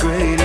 It's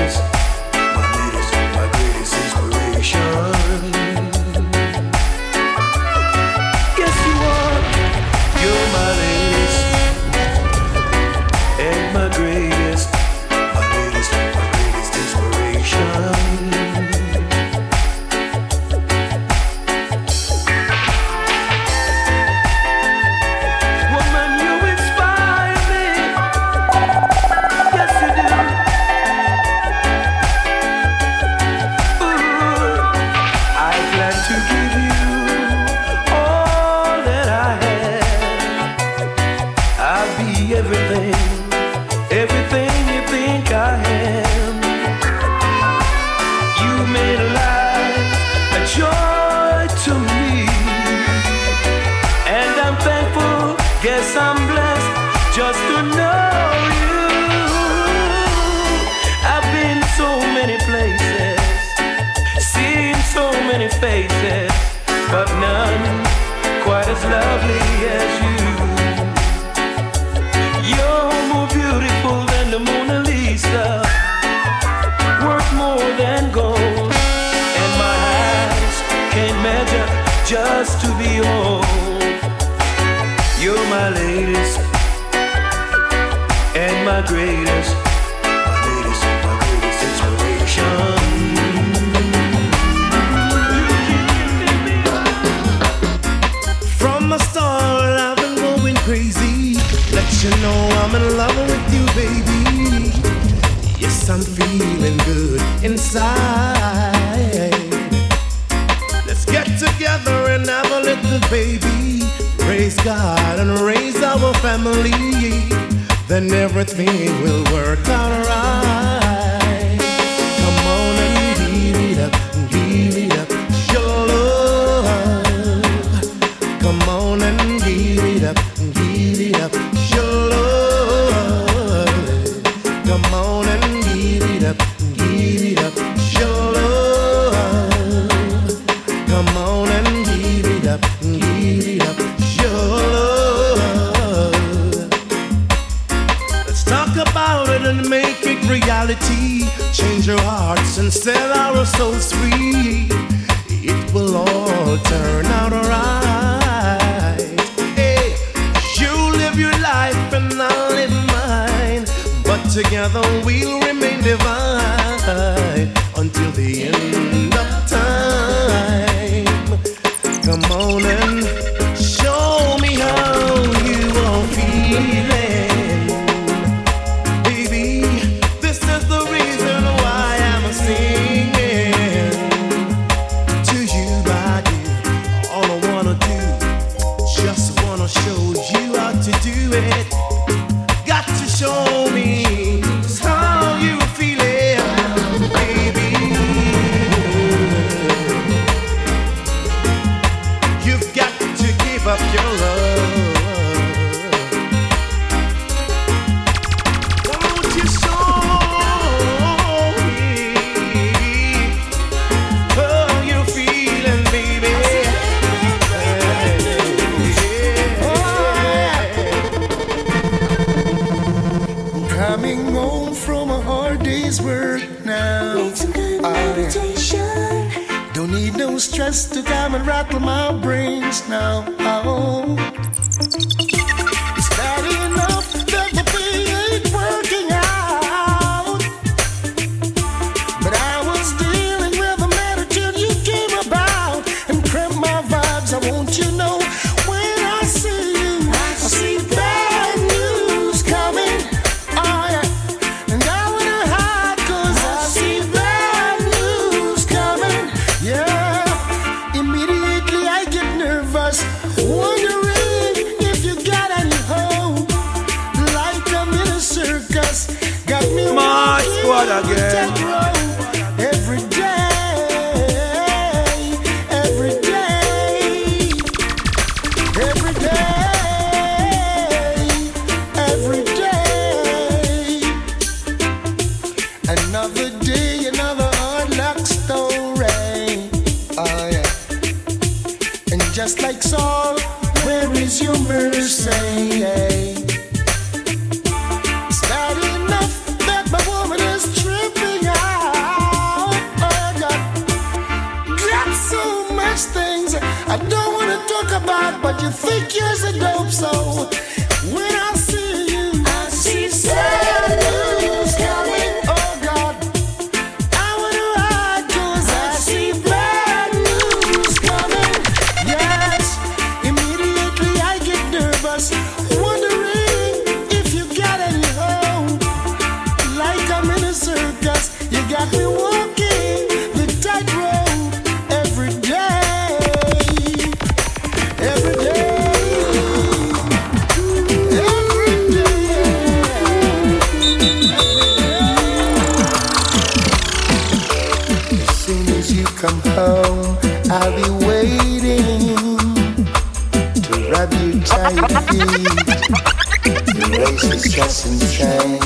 stress and strain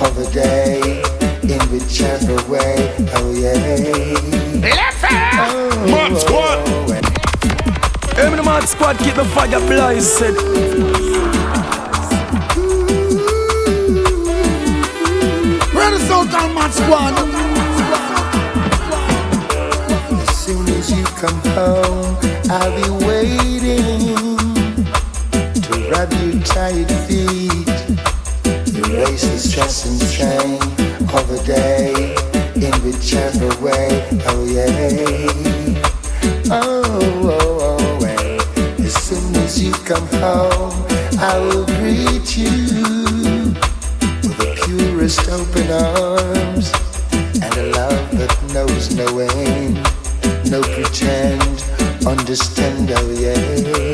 of day in whichever way. Oh yeah. Bless her. Oh, mad squad. Oh. Hey, the Mad squad keep the fire blazing. Southern Mad Squad. As soon as you come home, I'll be waiting to rub you tight face the stress and strain of a day in whichever way. Oh yeah. Oh oh. oh as soon as you come home, I will greet you with the purest open arms and a love that knows no end, no pretend, understand. Oh yeah.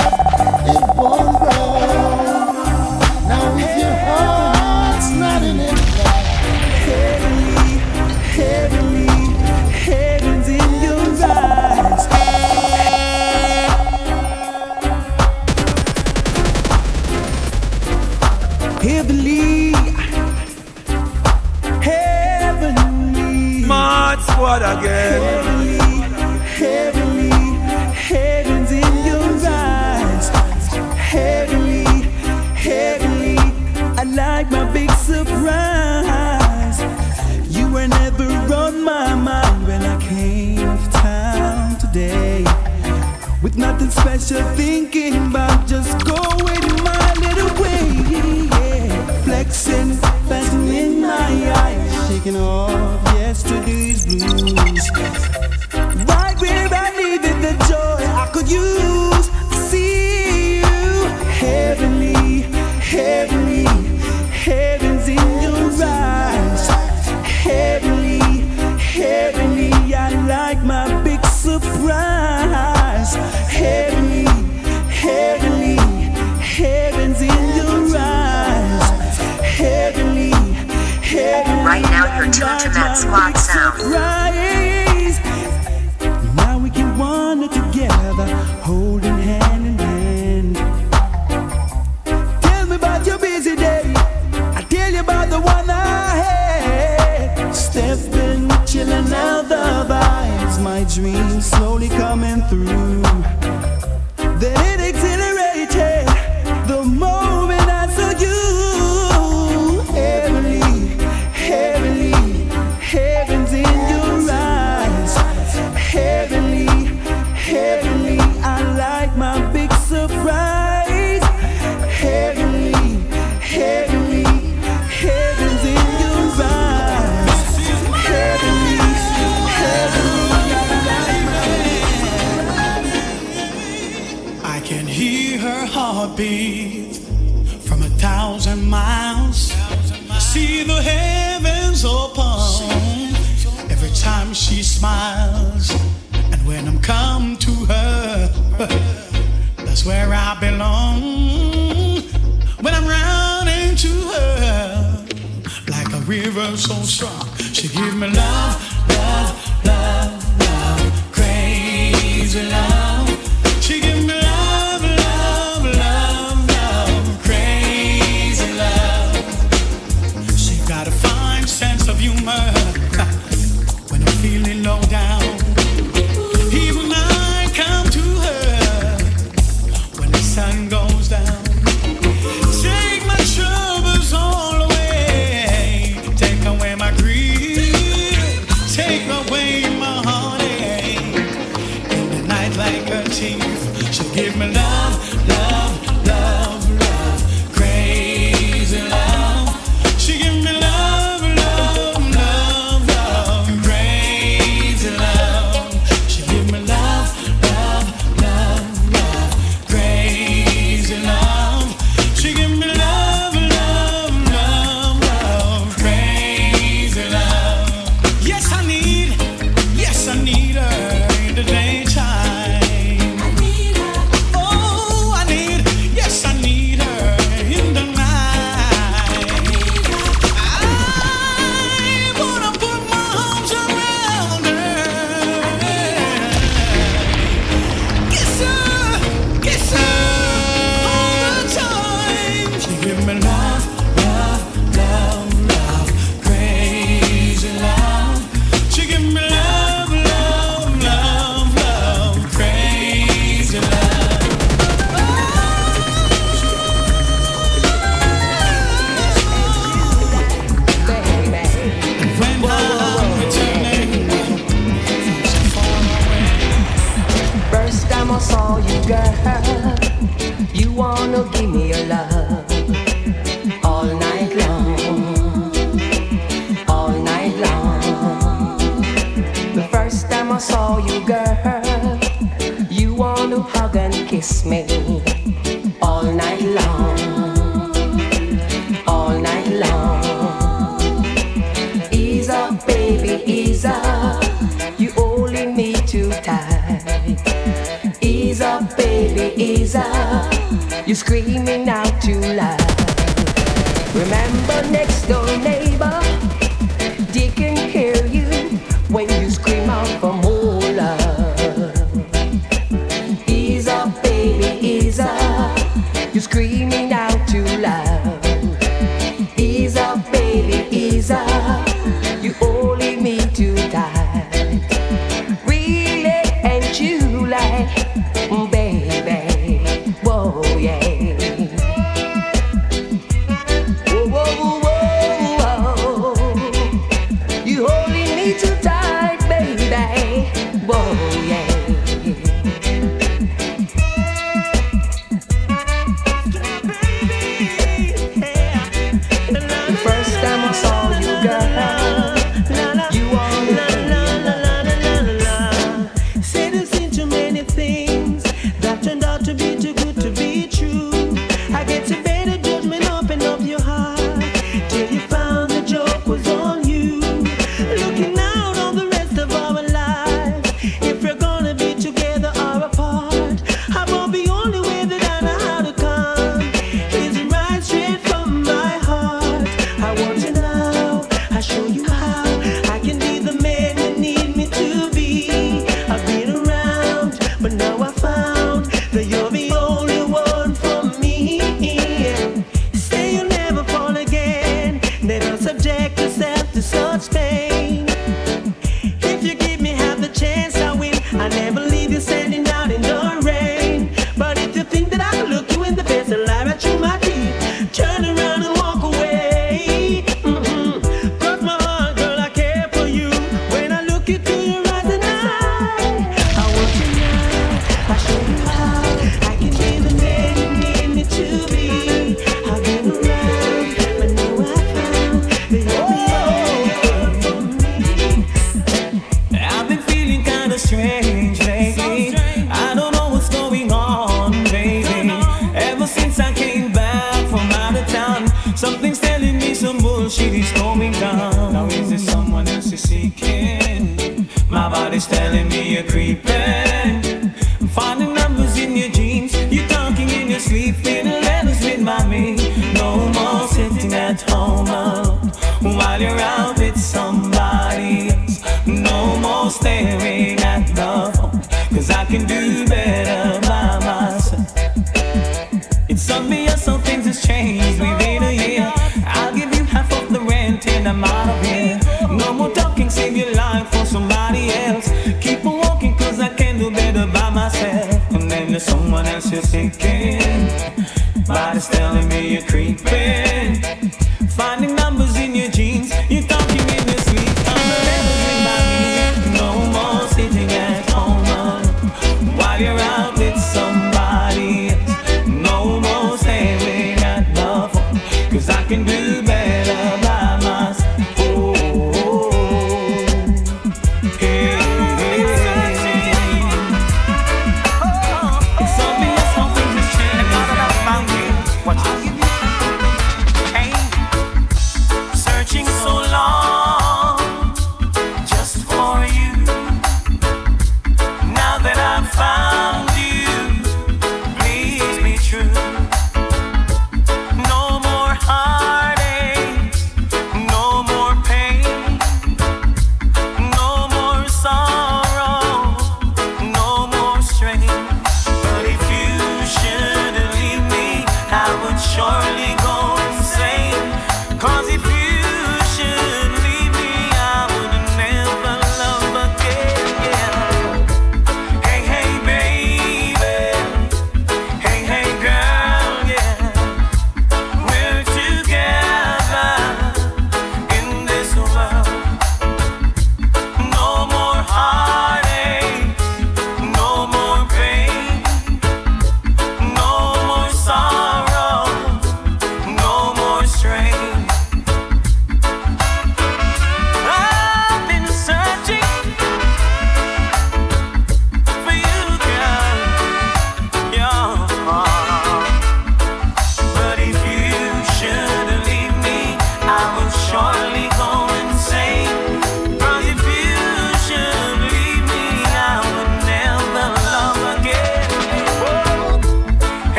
Fool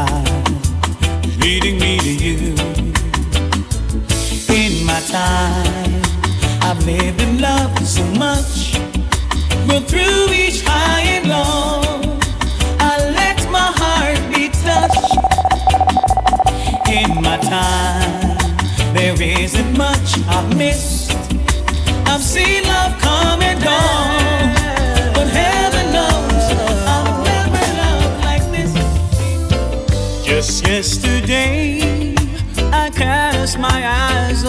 inside, leading me to you. In my time, I've lived in love so much, but through each high and low, I let my heart be touched. In my time, there isn't much I've missed. I've seen love come and gone,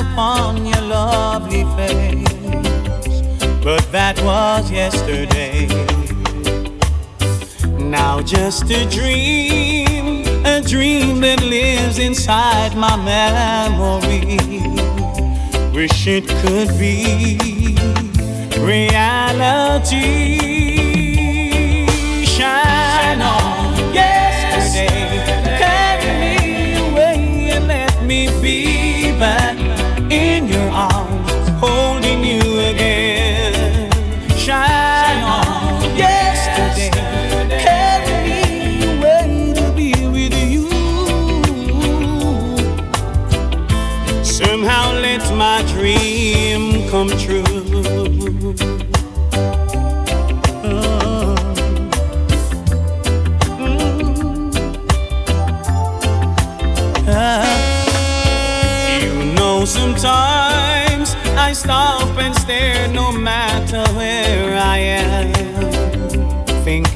upon your lovely face, but that was yesterday. Now just a dream, a dream that lives inside my memory. Wish it could be reality. Shine on yesterday, carry me away and let me be back in your arms, holding you again. Shine on yesterday, carry me away to be with you. Somehow let my dream come true.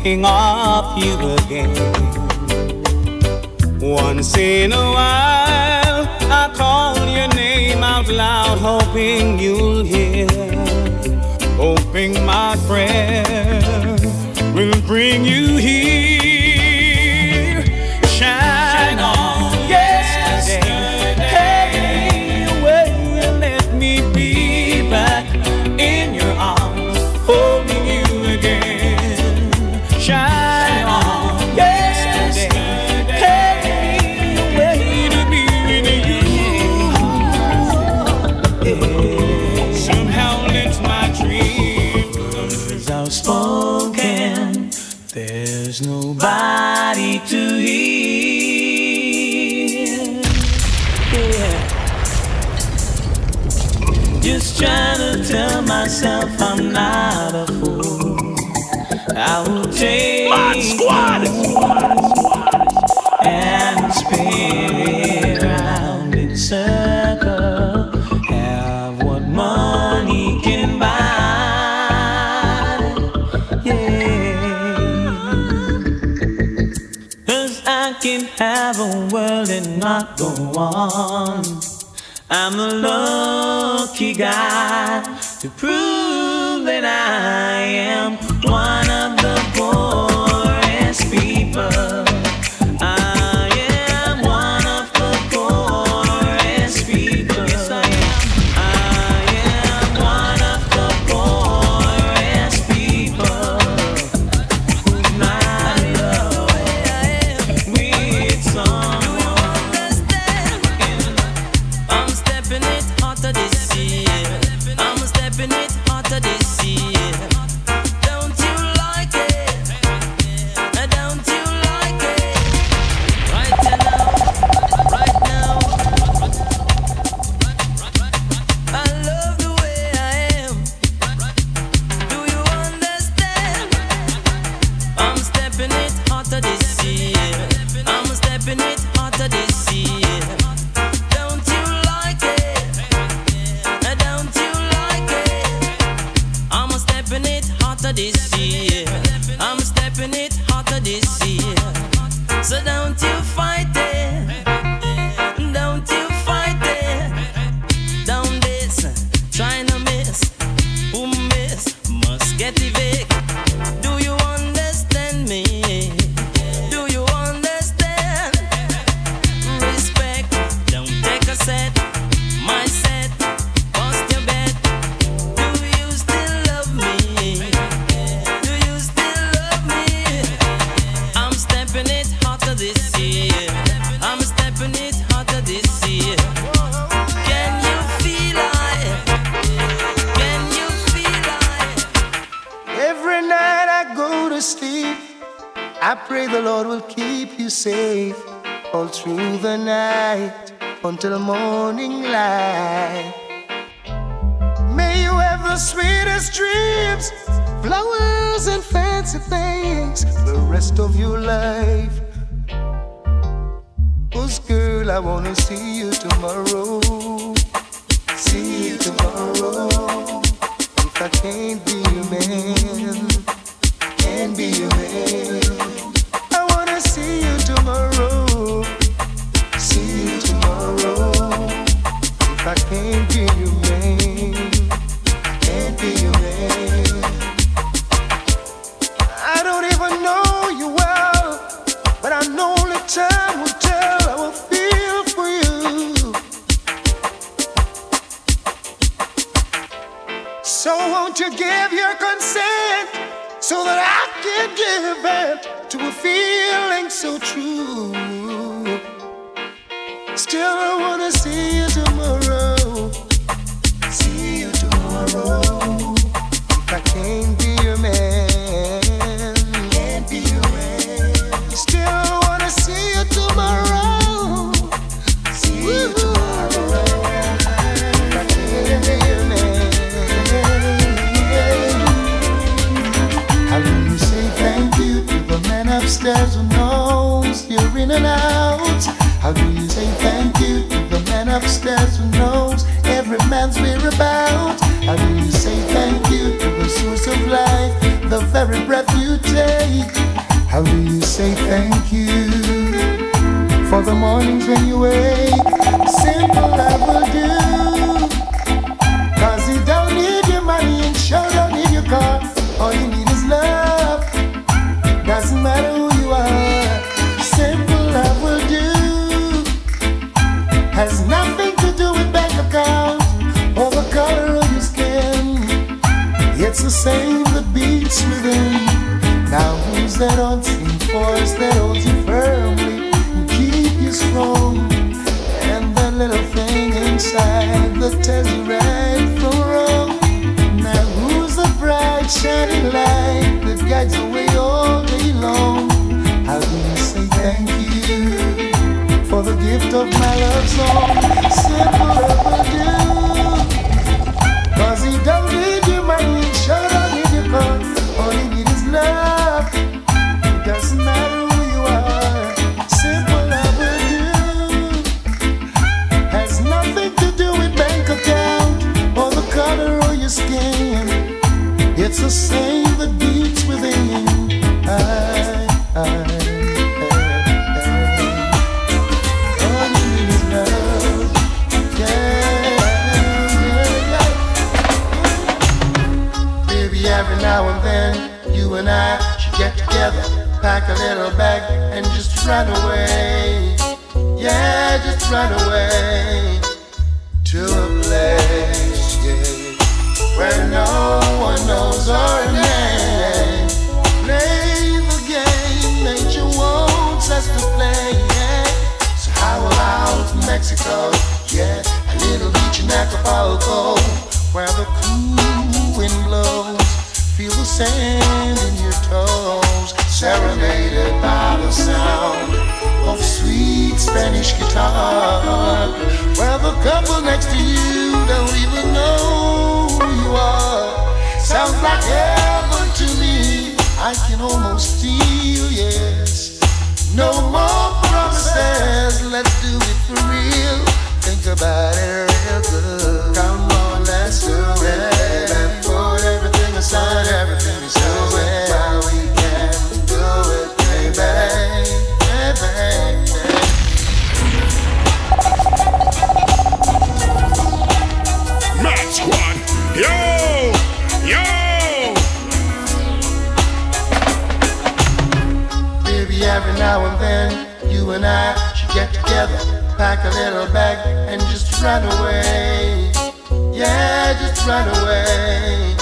Thinking of you again. Once in a while, I call your name out loud, hoping you'll hear, hoping my prayer will bring you here. Myself I'm not a fool. I will take squad, and spin it round in circle. Have what money can buy. Yeah. Cause I can have a world and not go on. I'm a lucky guy So won't you give your consent so that I can give it to a feeling so true? Still, I wanna see you tomorrow. See you tomorrow. If I can't who knows you're in and out? How do you say thank you to the man upstairs who knows every man's whereabouts? How do you say thank you to the source of life, the very breath you take? How do you say thank you for the mornings when you wake? That holds you firmly keep you strong? And that little thing inside that tells you right from wrong. Now who's the bright shining light that guides the way all day long? How do you say thank you for the gift of my love song? Simple Run away to a place, yeah, where no one knows our name. Play the game nature wants us to play, yeah. So how about Mexico? Yeah, a little beach in Acapulco, where the cool wind blows. Feel the sand Spanish guitar. Where the couple next to you don't even know who you are. Sounds like heaven to me. I can almost feel, yes. No more promises, let's do it for real. Think about it real good. Little and just run away. Yeah, just run away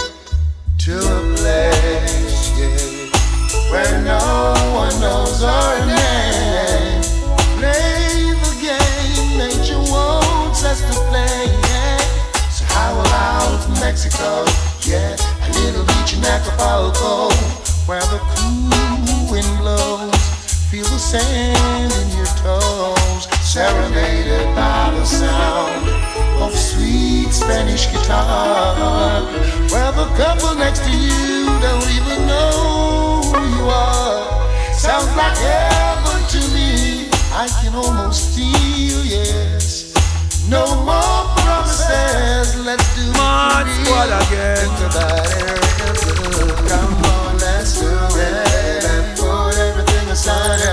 to a place yeah, where no one knows our name. Play the game nature wants us to play. Yeah. So how about Mexico? Yeah, a little beach in Acapulco where the cool wind blows. Feel the sand serenaded by the sound of sweet Spanish guitar. Where the couple next to you don't even know who you are. Sounds like heaven to me. I can almost feel, yes. No more promises. Let's do it. Mad for squad real. again. Think about it. Come on, let's do it. And put everything aside,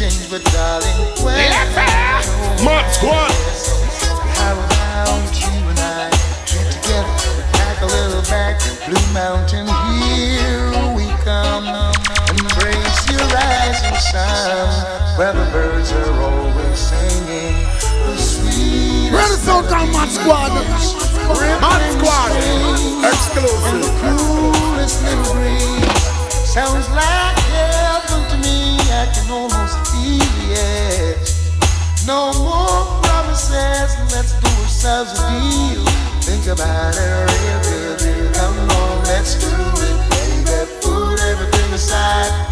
change, but darling, when Mad Squad. how about you and I get together, pack a little back, Blue Mountain, here we come. Embrace your rising sun, where the birds are always singing the sweetest Ready Sultan Mad Squad. Mad Squad. Exclusive. coolest little breeze sounds like heaven to me. I can almost No more promises. Let's do ourselves a deal. Think about it real good. Come on, let's do it, baby. Put everything aside.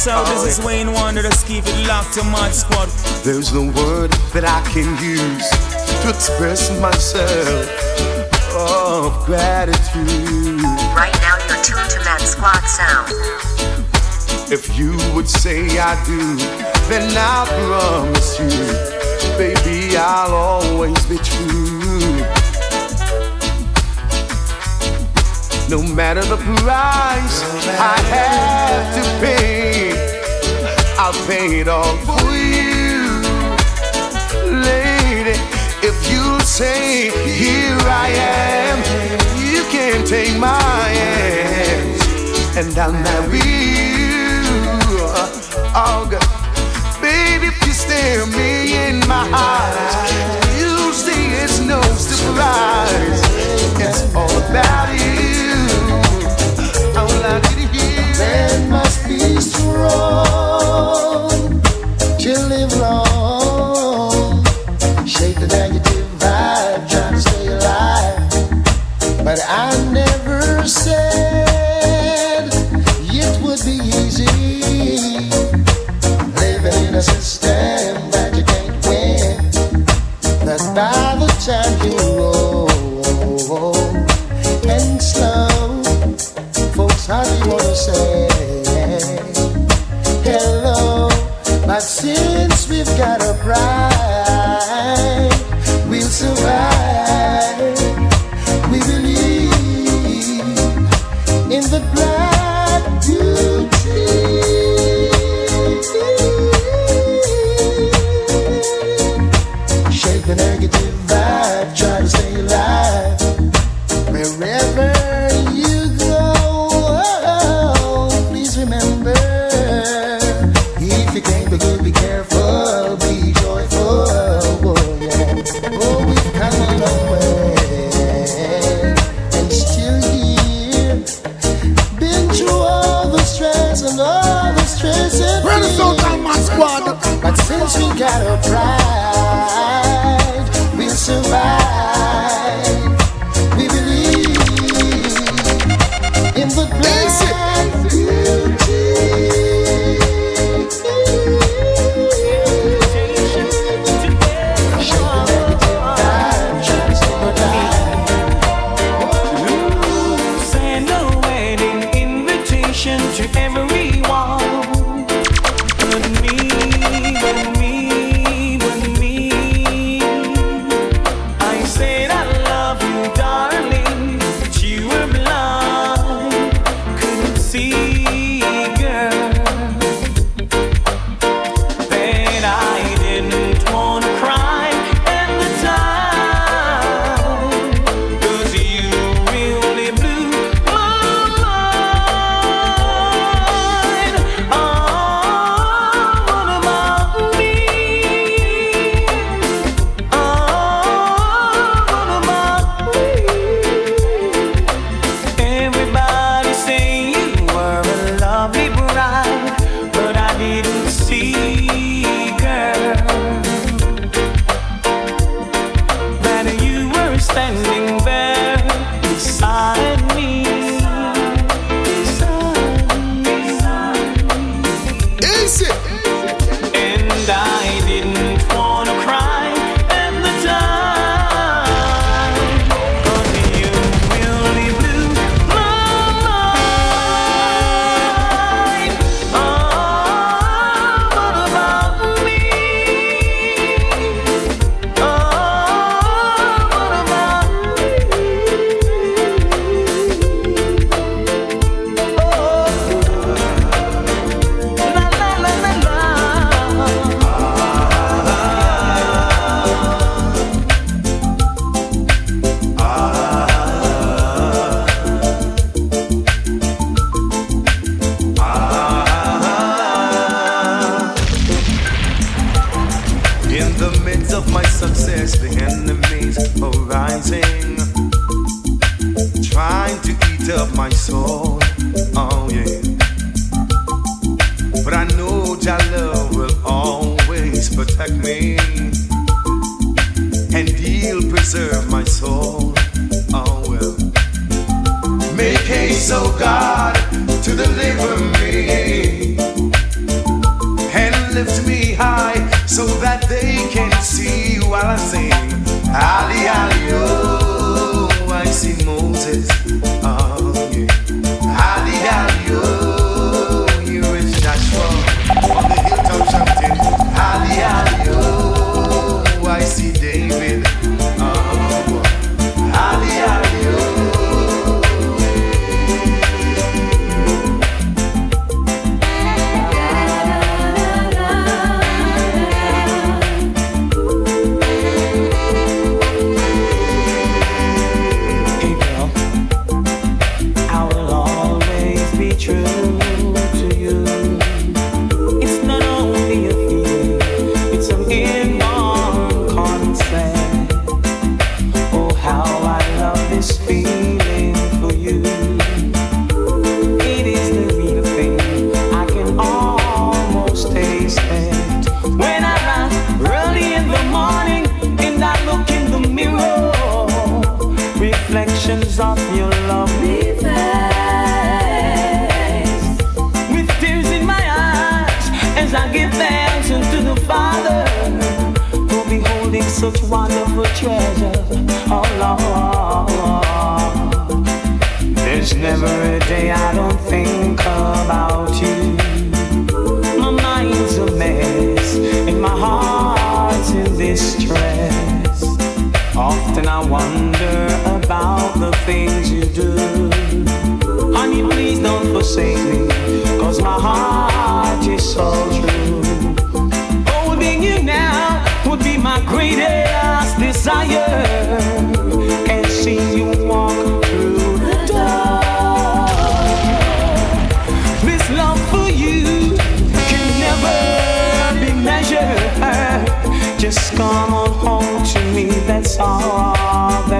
So this is Wayne Wonder, let's keep it locked to my Squad. There's no word that I can use to express myself of gratitude. Right now, you're tuned to Mad Squad Sound. If you would say I do, then I promise you, baby, I'll always be true. No matter the price I have to pay. I'll pay it all for you, lady. If you say, Here I am, you can take my hand, and I'll marry you. Oh, Baby, if you stare me in my eyes, you'll see it's no surprise. It's all about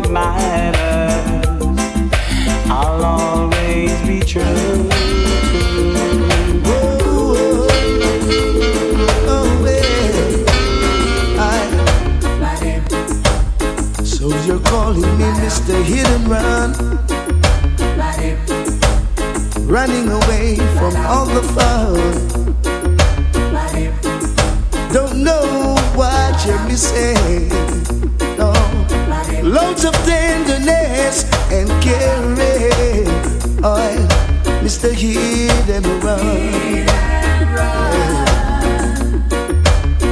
all matters. I'll always be true. So you're calling me Mr. Hit and Run, running away from all the fun. Don't know what you're missing. Loads of tenderness and caring. Oh, Mr. Hit and Run.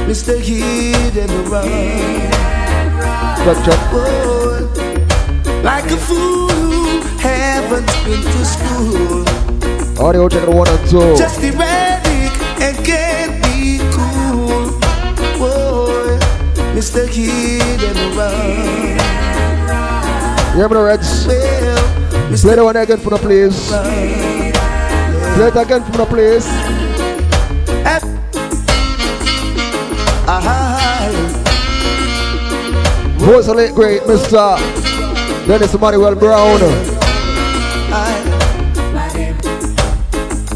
Mr. Hit and Run. Oh, like a fool who haven't been to school. Audio check one and two. Just erratic and can't be cool. Boy, Mr. Kid and Run. Yeah, the Reds. Play the one again for the please. Play it again for the please. Voice of late great Mr. Dennis Emmanuel Brown.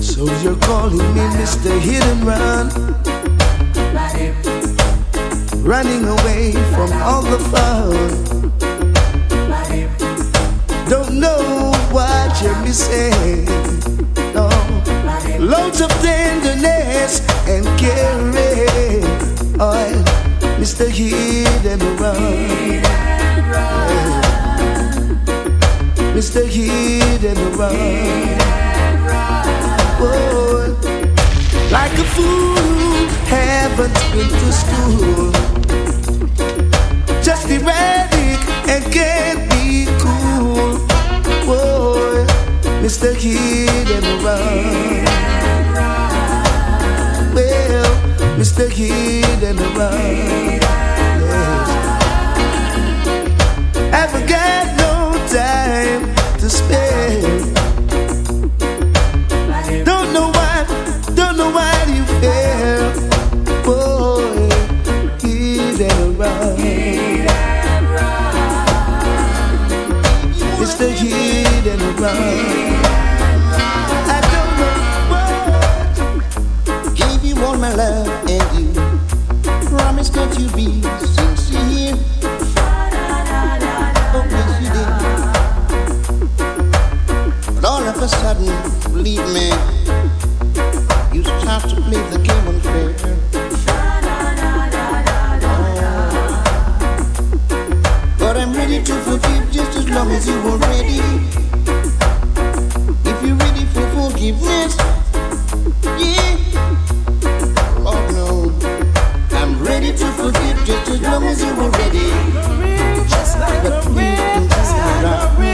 So you're calling me Mr. Hit and Run. Running away from all the fun. Don't know what you're missing. No. Loads of tenderness and caring. Oh, Mr. Hit and Run. Mr. Hit and Run. Like a fool who haven't been to school. Just erratic and can't Kid and run. Well, Mr. Kid and run. Yes. I've got no time to spend. Don't know why, don't know why you fail, boy. Kid and run. It's the kid and run. believe me. You to play the game But I'm ready to forgive just as long as you were ready. If you're ready for forgiveness, yeah. Oh, Lord I'm ready to forgive just as long as you ready. Just like a river, just like a river.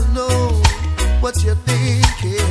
to know what you're thinking.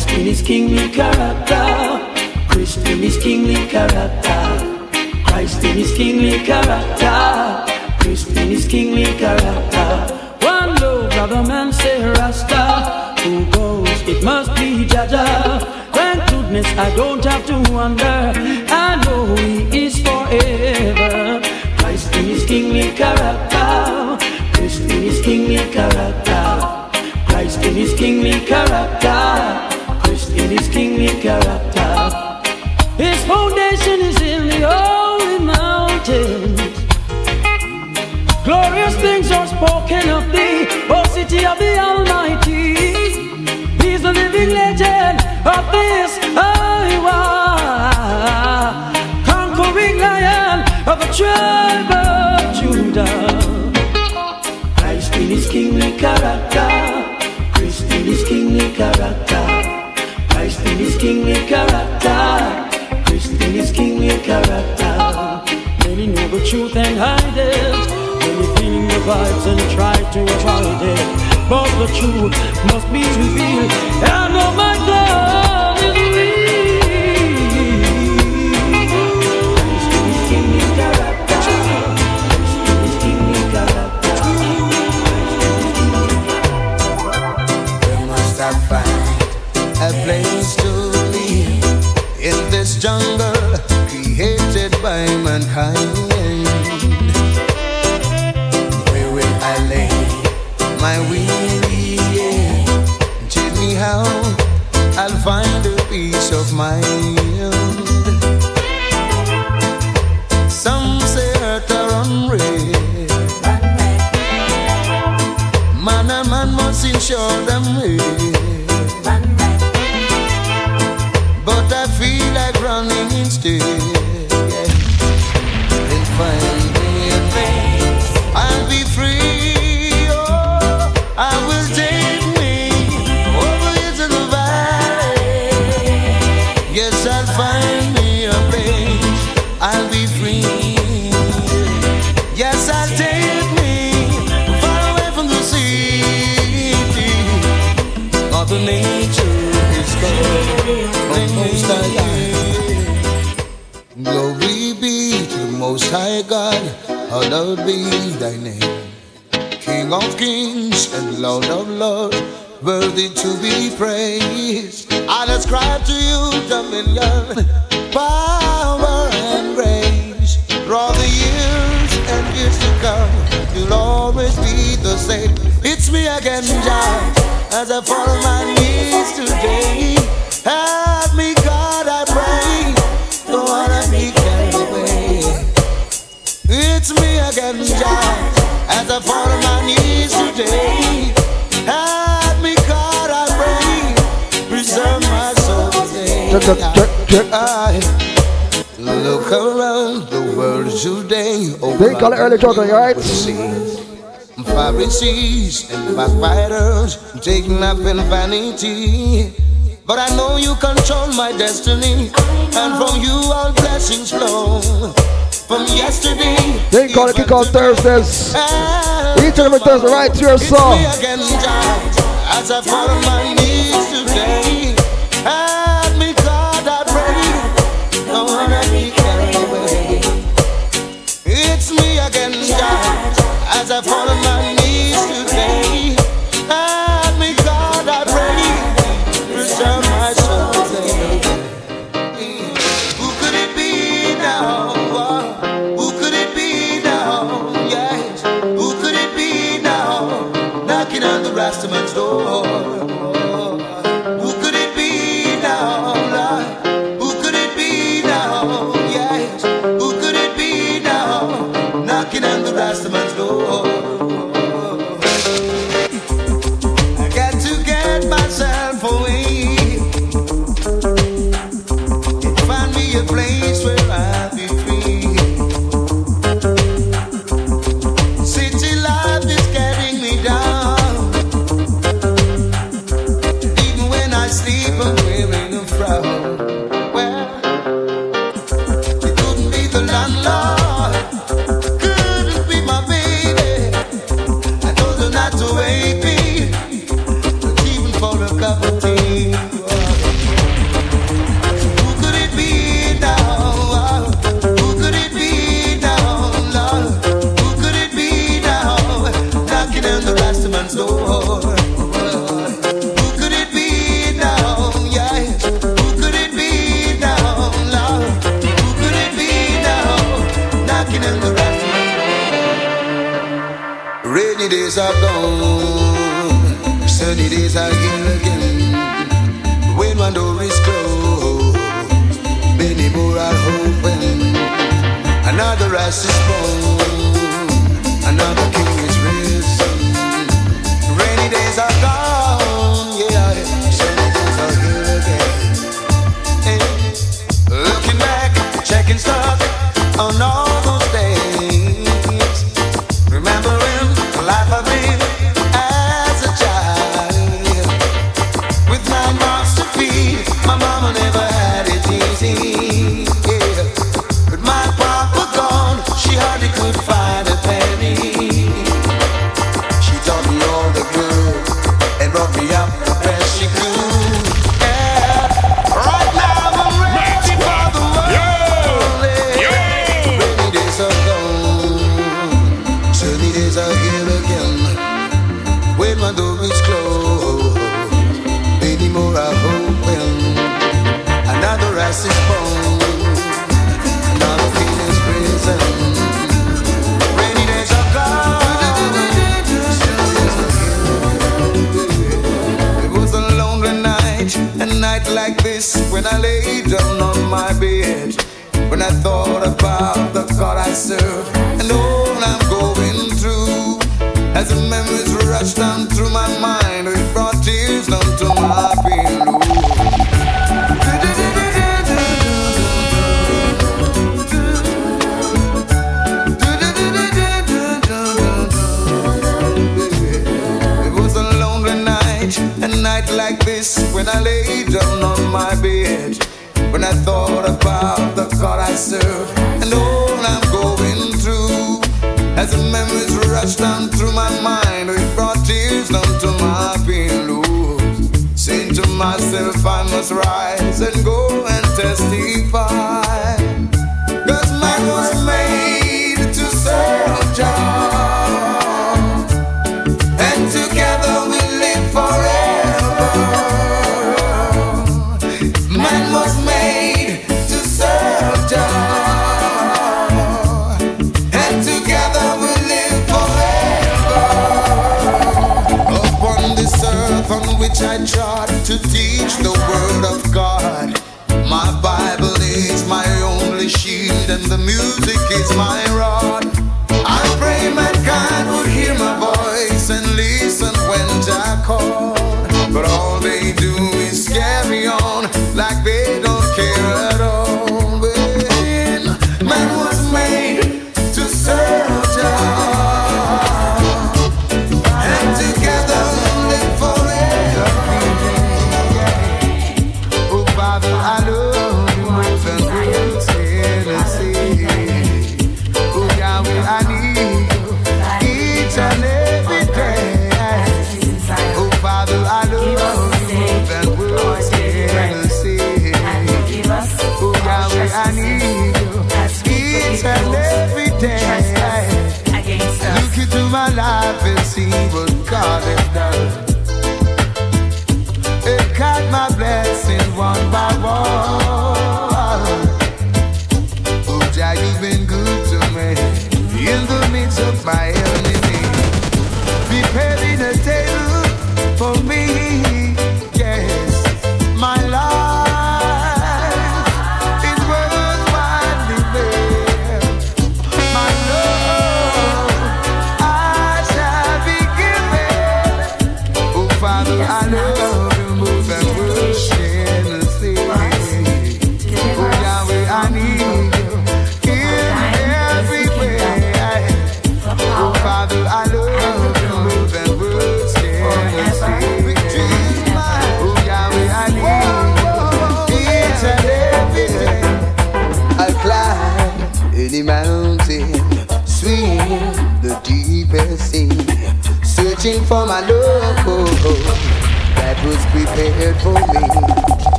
Christ in his kingly character. Christ in his kingly character. Christ in his kingly character. Christ in his kingly character. One love, brother man say Rasta. Who goes? It must be Jah Jah. Thank goodness I don't have to wonder. I know who He is forever. Christ in his kingly character. Christ in his kingly character. Christ in his kingly character testing your character. his foundation is in the holy mountains. Glorious things are spoken of thee, O city of the Almighty. He's the living legend of this Iowa, conquering lion of the tribe of Judah. Christ in his kingly character. Christ in his kingly character character. Christine is king, we character. Many know the truth and hide it. Many feeling the vibes and try to avoid it. But the truth must be revealed. I know my God. by mankind. Where will I lay my weary head? Tell me how I'll find a peace of mind. Some say earth are unreal. Man and man must ensure them. Real. hallowed be thy name. King of kings and Lord of lords, worthy to be praised. I ascribe to you dominion, power, and grace. For all the years and years to come, you'll always be the same. It's me again, John, as I fall on my knees today. I got as I fall on my knees today. Help me, God, I pray, preserve my soul today. Look around the world today. Oh, they call it early talking, right? Pharisees and backbiters up in vanity. But I know you control my destiny, and from you all blessings flow from yesterday. They ain't gonna kick on Thursdays. Each and every Thursday, right to your soul. As I fall on my knees today.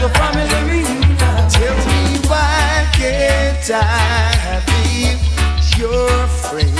your family reunion. Tell me why can't I be your friend?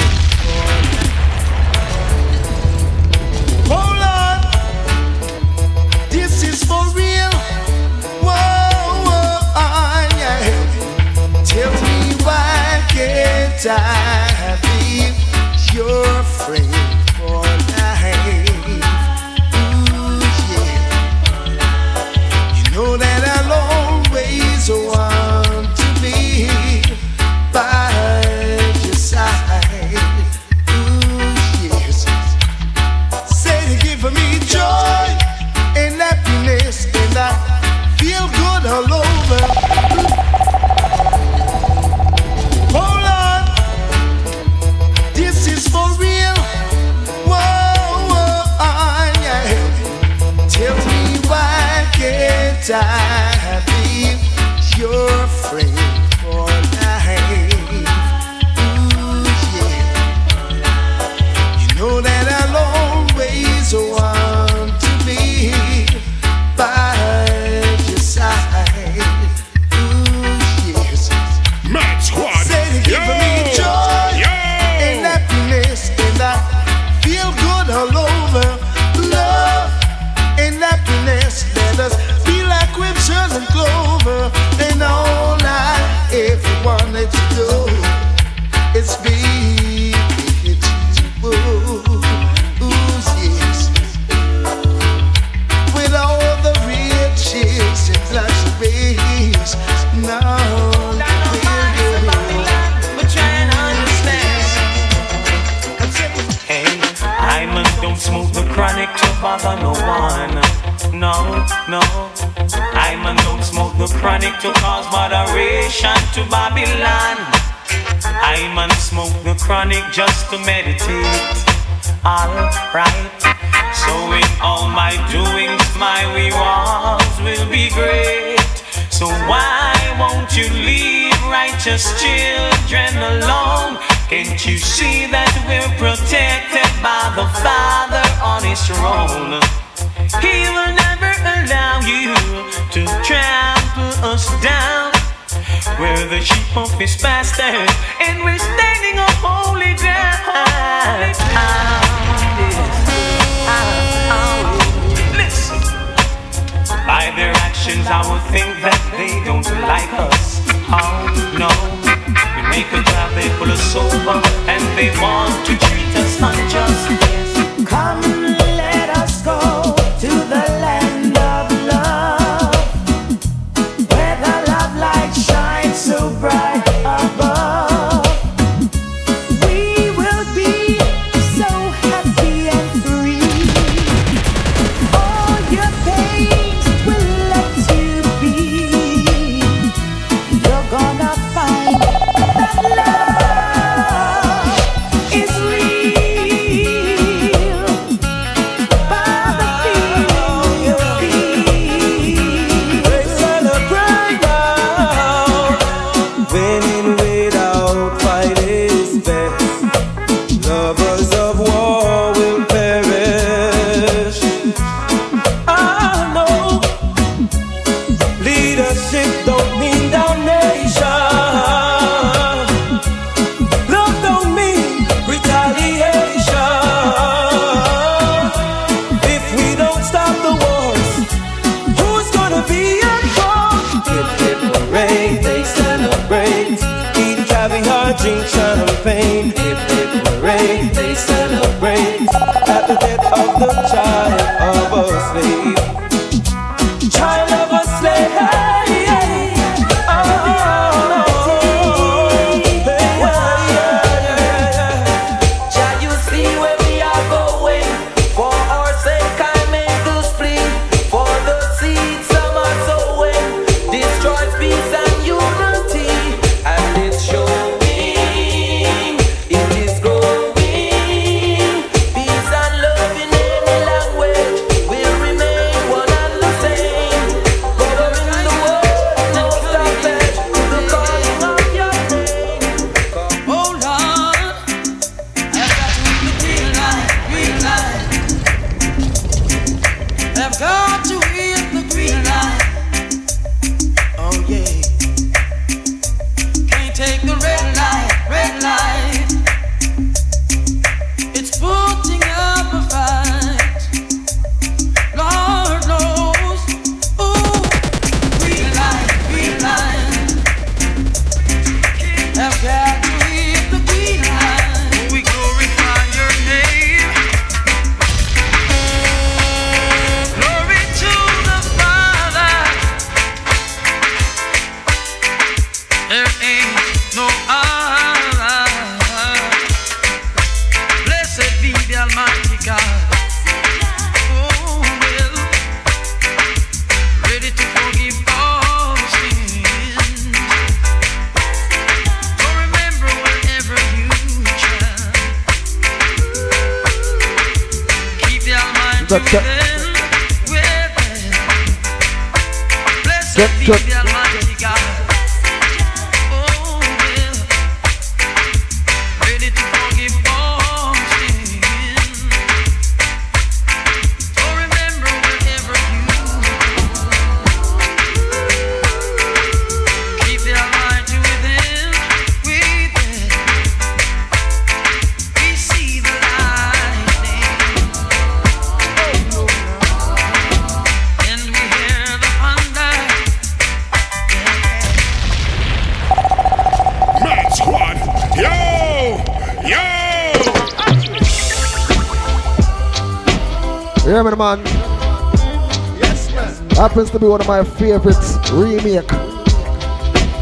Happens to be one of my favorites remake.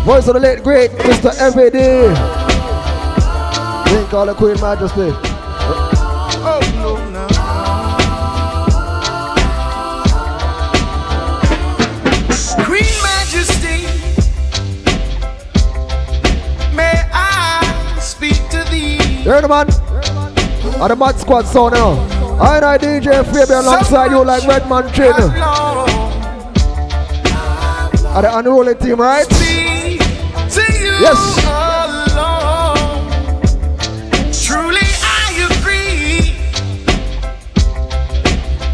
Voice of the late great Mr. Everyday. Drink all the Queen Majesty. Oh, no, no. Queen Majesty, may I speak to thee? Hear the man? And the Mad Squad sound now. I and I DJ Fabian alongside you like Redman Chin. And the unruly team, right? To you Yes. alone. Truly, I agree.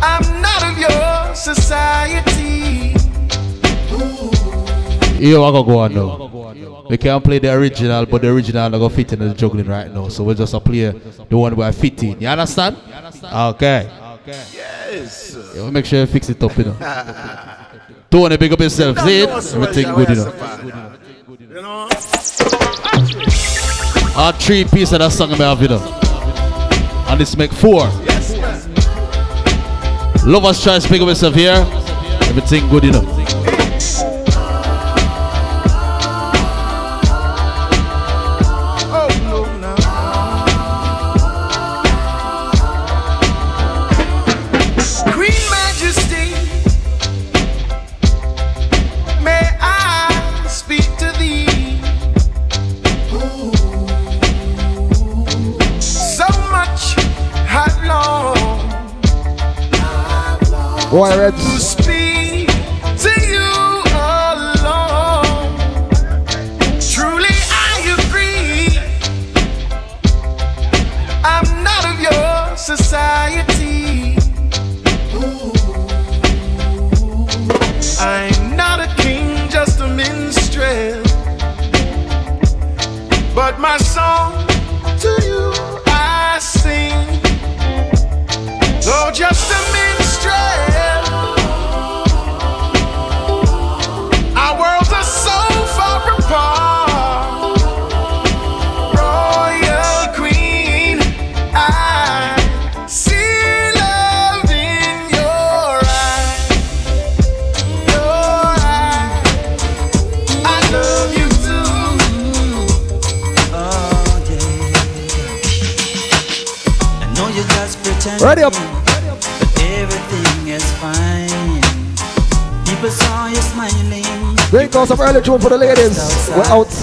I'm not of your society. Yo, I gotta go on now. We can't play the original, but the original not gonna fit in the juggling right now. So we'll just play the one where I fit in. You understand? Okay. Okay. Yes. Yeah, we'll make sure you fix it up, you know. Tony, big up yourself. See it? Everything good, you know. You know? Three pieces of that song I have, you know. And this make four. Yes, man. Lovers try to speak up yourself here. Everything good, you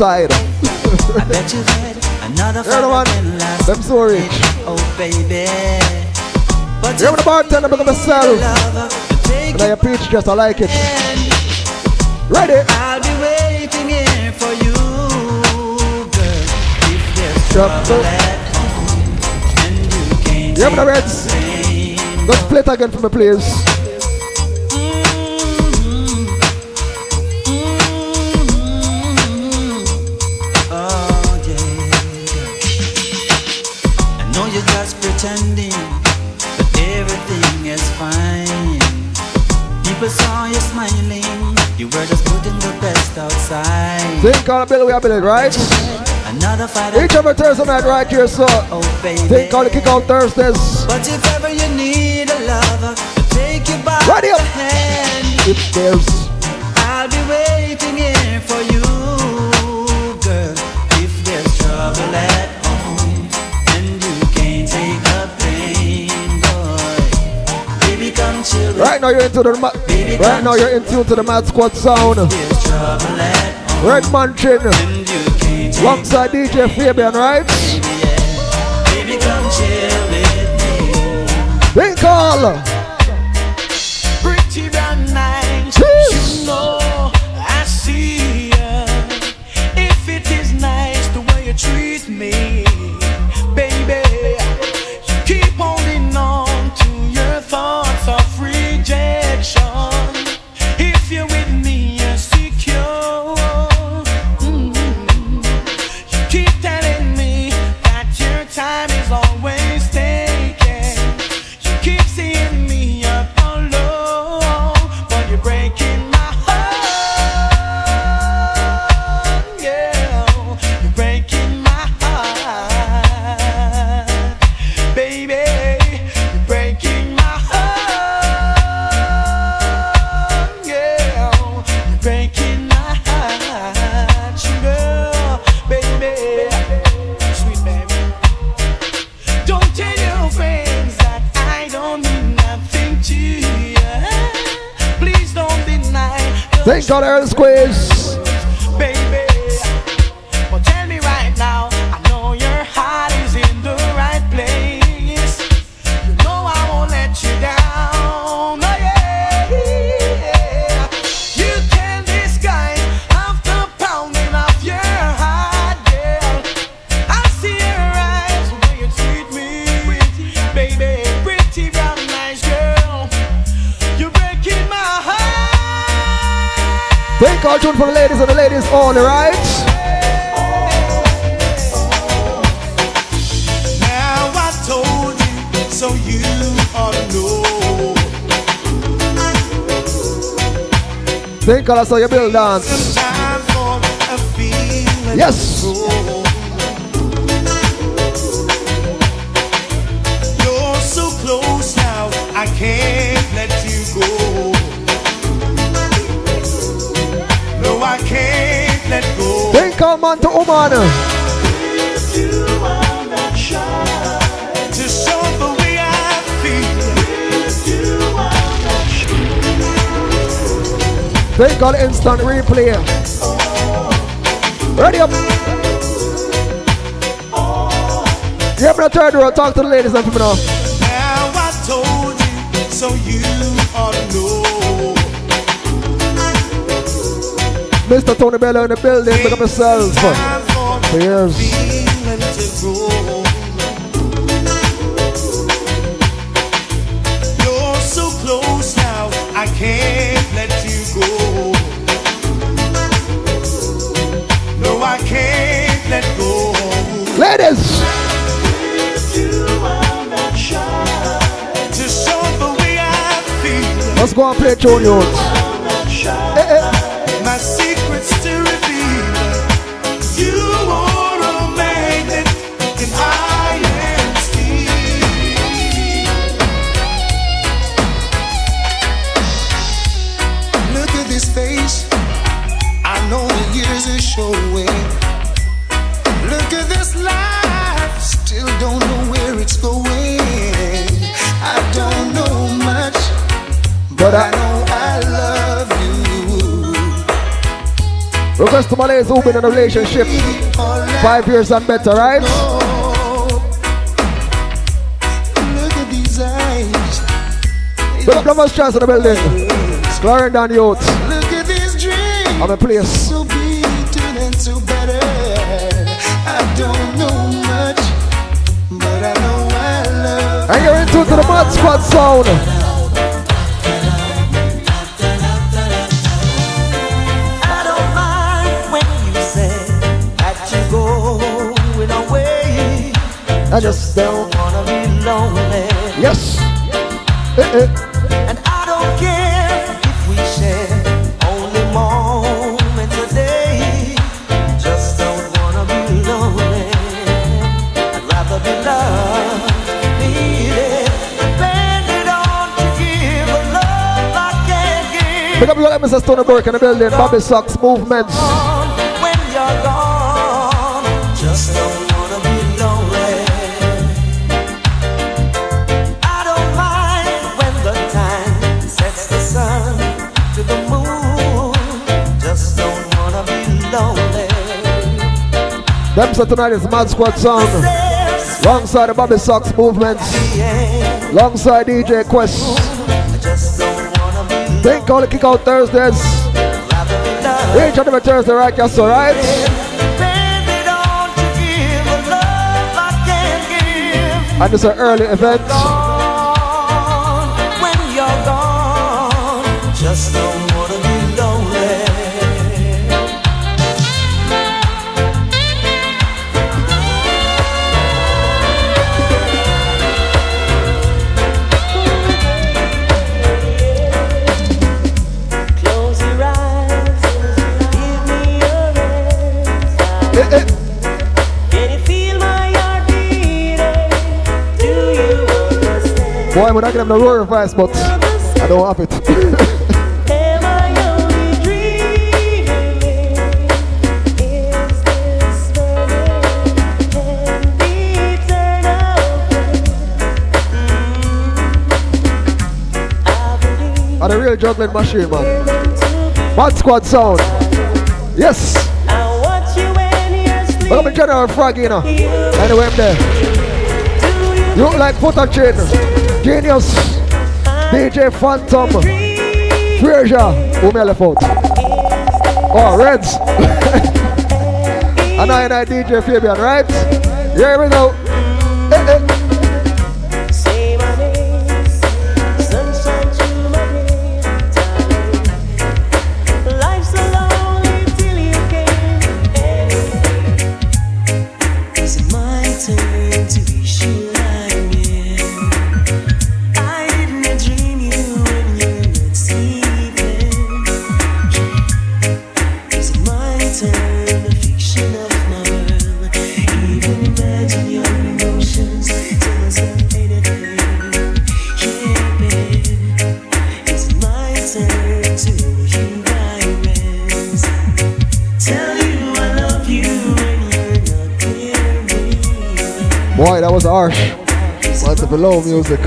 Outside. I bet you had another man? than last. Them so rich. Oh baby. But Hear the bartender become myself. And I peach just I like it. Ready? I'll be waiting here for you, girl. If there's trouble at home and you can't Yeah, the Reds. Let's play it again for me, please. Pretending, but everything is fine. People saw you smiling, you were just putting the best outside. Think on the bill we have it, right? Another fight. Each every Thursday night right here, so oh, baby. think on the kick out Thursdays. But if ever you need a lover to take you by Ready the up. hand, If there's Right now you're into the ma- right now you're in tune to the Mad Squad sound. Redman Chin alongside DJ Fabian, right? Baby, come chill with me. Big call. Saw you build dance. Thank God instant replay. Ready up. Yeah, I'm third row. Talk to the ladies and people now. Now I told you, so you ought to know. Mr. Tony Bella in the building. Pick up yourself. For Let's go and. To my ladies who've been in a relationship five years and better, right? Look at these eyes. Put up Plumbers Chance in the building. Clarendon Youth. Look at these dreams. I'm a place. So beaten and so better. I don't know much, but I know I love. And you're into to the Mad Squad sound. I just don't wanna be lonely. Yes. Eh, eh. And I don't care if we share only moments a day. Just don't wanna be lonely. I'd rather be loved, needed, depended on to give a love I can't give. Pick up your Mr. Stony Burke in the building. Bobby Socks Movements. So tonight is Mad Squad Sound. Alongside the Bobby Sox movements. Alongside DJ Quest. Think all the kick out Thursdays. Each and every Thursday, right? Yes, alright? And it's an early event. Boy, I'm not give them the roaring voice, but I don't have it. And the real juggling machine, man. Mad Squad Sound. Yes. But I'm a general frog, you know. Anyway, I'm there. You look like Photo Chin. Genius. DJ Phantom. Frazier. Who me? Oh, Reds. and I and I DJ Fabian, right? Here we go. Boy, that was harsh. What's the below music?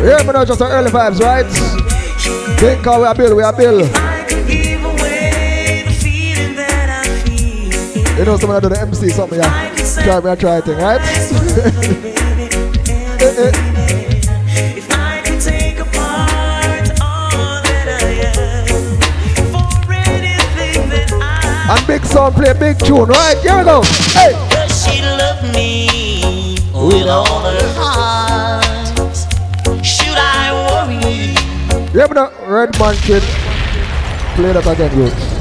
Yeah, but not just the early vibes, right? Think how we are build, we are feel. You know, someone do the MC something, yeah. Try me, I try thing, right? big sound play big tune, right? Here we go. Hey! Does she love me with all her heart? Should I worry? Yeah, but the Red Man Kid. Play that again, good.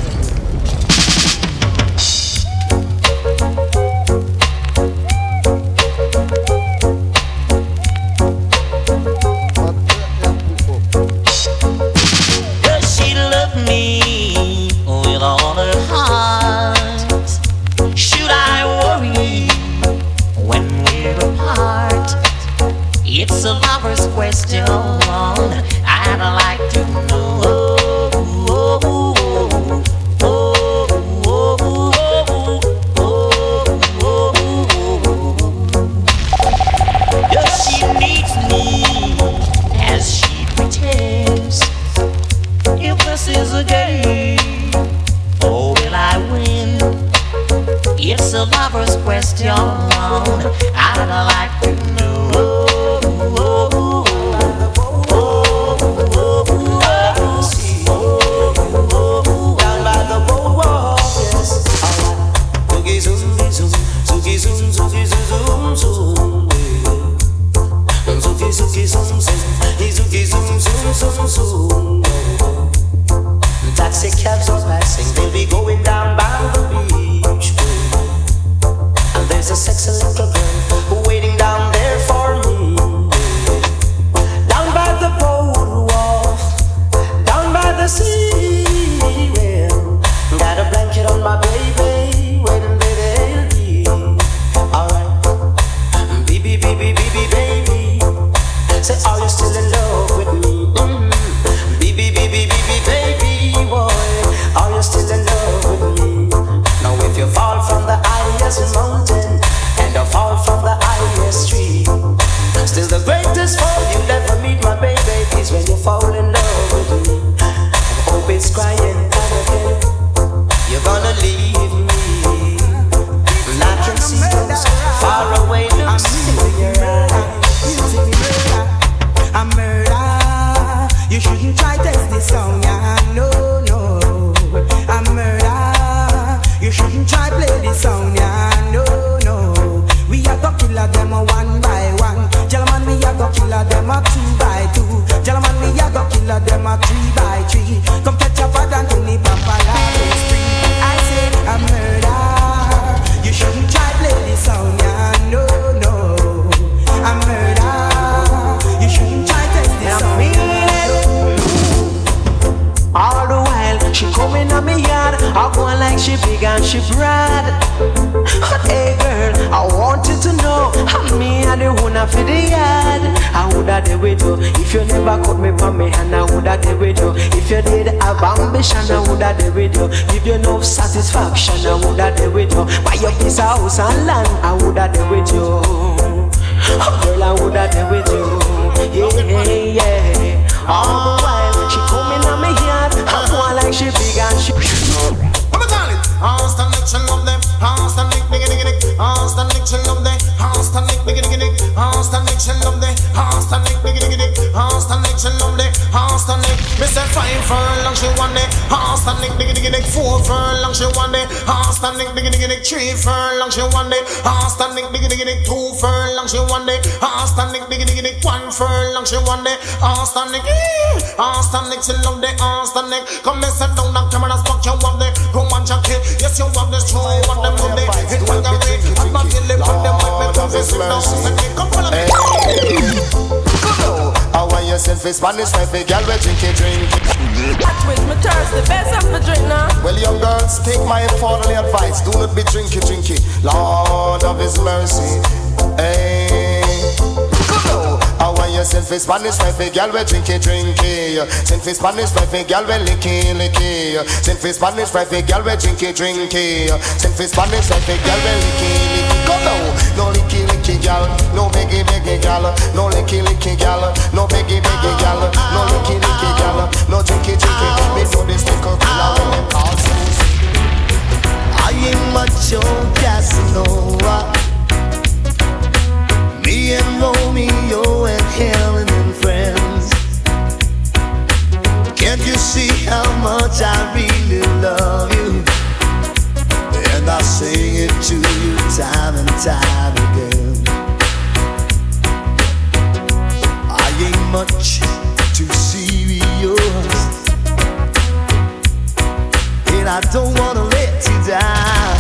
Furlong she want it. Austin Nick, eh. Austin Nick, she love the Austin Nick. Come and sit down, now come and fuck you up there. Go on, Jackie. Yes, you want this true. Want them on the in one gallery. I'm not dealing with them. Make me come visit down. Come follow me. How are you send for Spanish wife, a girl we drink it, drink Watch with me thirsty, best of the drink now. Well, young girls, take my fatherly advice. Do not be drinky, drinky. Lord of His mercy. Hey. Are send for Spanish wife, a girl we drink it, drink it. Send for Spanish wife, a girl we licky, licky. Send for Spanish wife, a girl we drink it, drink it. Send for Spanish wife, a girl we licky, licky. Go now, no licky, licky, gal. No biggie, biggie, gal. No licky, licky, gal. No biggie, biggie, gal. No licky, licky, gal. No drinky, drinky. Me know this liquor killer when them call I ain't much on Casanova. Me and Romeo and Helen and friends. Can't you see how much I really love you? And I sing it to you time and time again. I ain't much too serious. And I don't wanna let you down.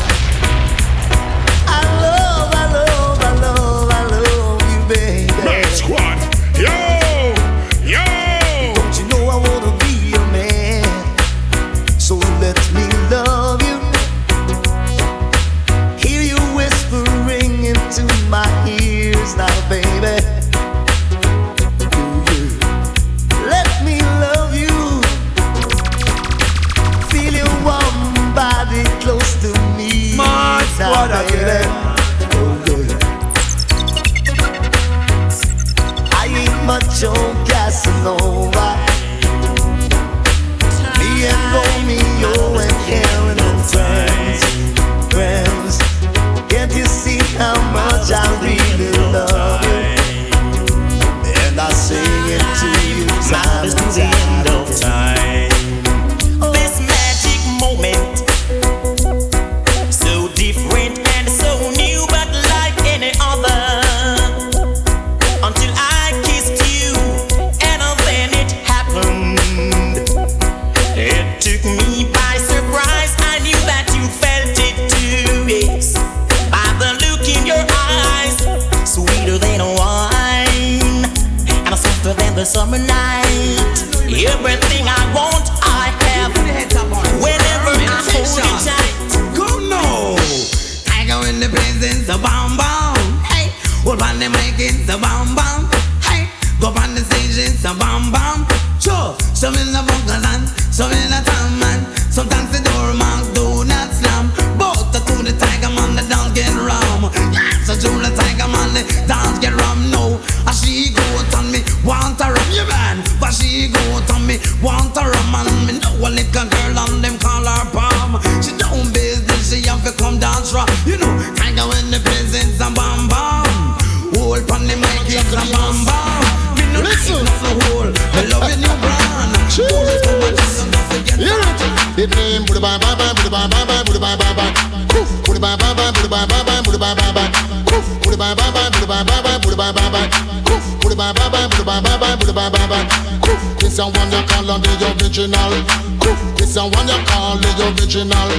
You on the original Koof This a one you call the original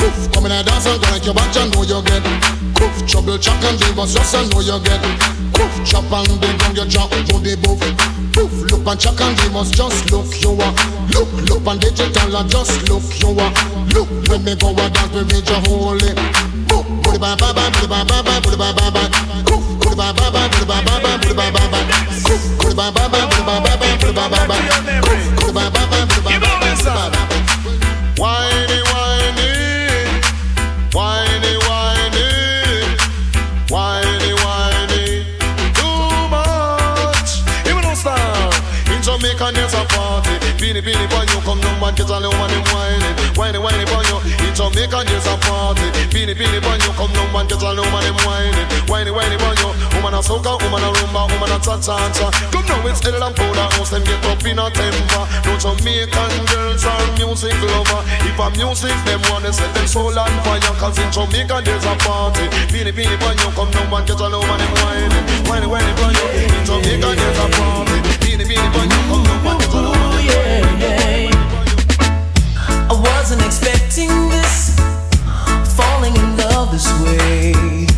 Koof Come in and dance and go like your back you know you get Koof Trouble chuck and leave us just you know you get Koof Chop and big on your jump to the buff Poof Look and chuck and leave us just look you are Look look on digital and just look you are. Look when me go a dance reach a holy. Boop, booty ba ba ba, booty ba ba ba, booty ba ba ba. Ba ba ba, ba. Too much. Even no stop. In Jamaica, there's a party. Beanie, beanie, boy, you come down, man, get a little In Jamaica, there's a party. Beanie, beanie, boy, you come down, man, get a little money whining. Whiny, whiny, boy, you. Woman a soca, woman a rumba, woman a cha-cha-cha. Come now, it's Ellen and Powder House, them get up in a temper. No Jamaican girls are music lover. If a music, them wanna set them soul on fire. Cause in Jamaica, there's a party. Beanie, beanie, boy, you come down, man, get a little money whining. Whiny, whiny, boy, you. In Jamaica, there's a party. Beanie, beanie, boy, you come down, man, get a little this way.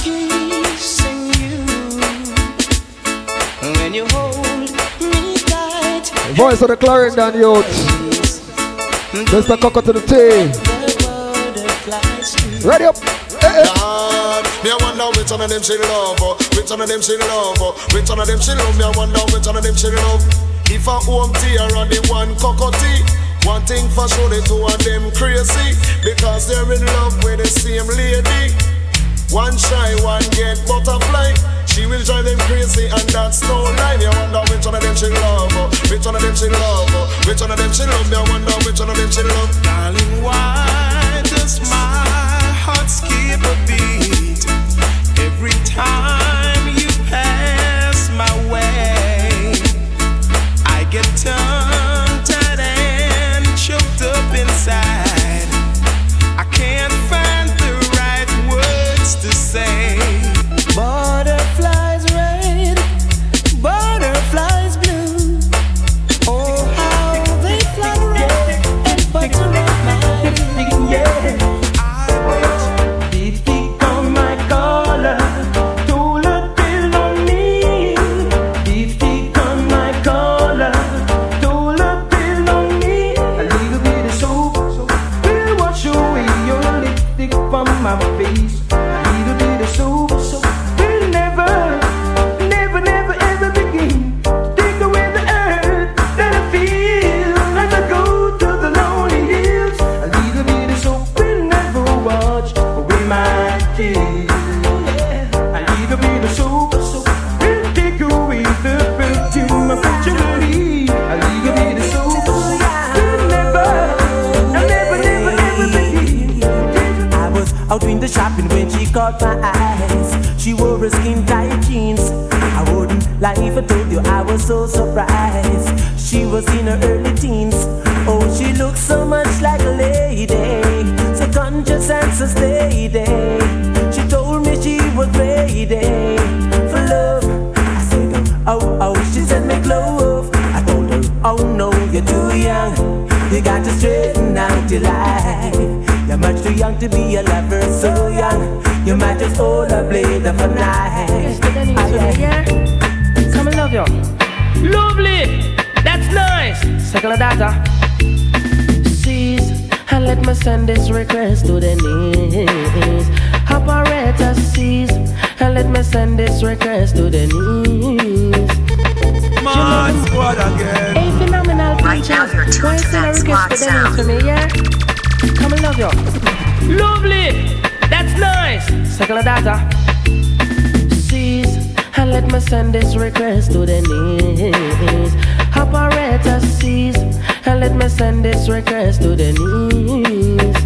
Kissing you when you hold me tight. Voice of the Clarendon youth. Mr. Coco to the T. Ready up. Eh, eh. Lord, me I wonder which one of them she love, oh. which one of them she love, oh. which one of them she love. Me I wonder which one of them she love. If a home tea or the one cockatoo, one thing for sure the two of them crazy because they're in love with the same lady. One shy, one get butterfly. She will drive them crazy and that's no lie. I wonder which one of them she love, which one of them she love, which one of them she love. I wonder which one of them she love. Darling, why does my heart skip a beat every time was in her early teens. Oh, she looked so much like a lady, so conscious and so steady. She told me she was ready for love. I said, oh, oh, she said, make love. I told her, oh no, you're too young. You got to straighten out your life. You're much too young to be a lover, so young. You might just hold a blade of a knife. Come and love you. Lovely. That's nice. Second data. Seas and let let me send this request to the knees. Operator cease, and let me send this request to the knees. Man, squad again. Hey, phenomenal features. Why send a request to the knees for me, yeah? Come and love you. Lovely. That's nice. Second data. Cease, and let me send this request to the knees. Operator cease, and let me send this request to the knees.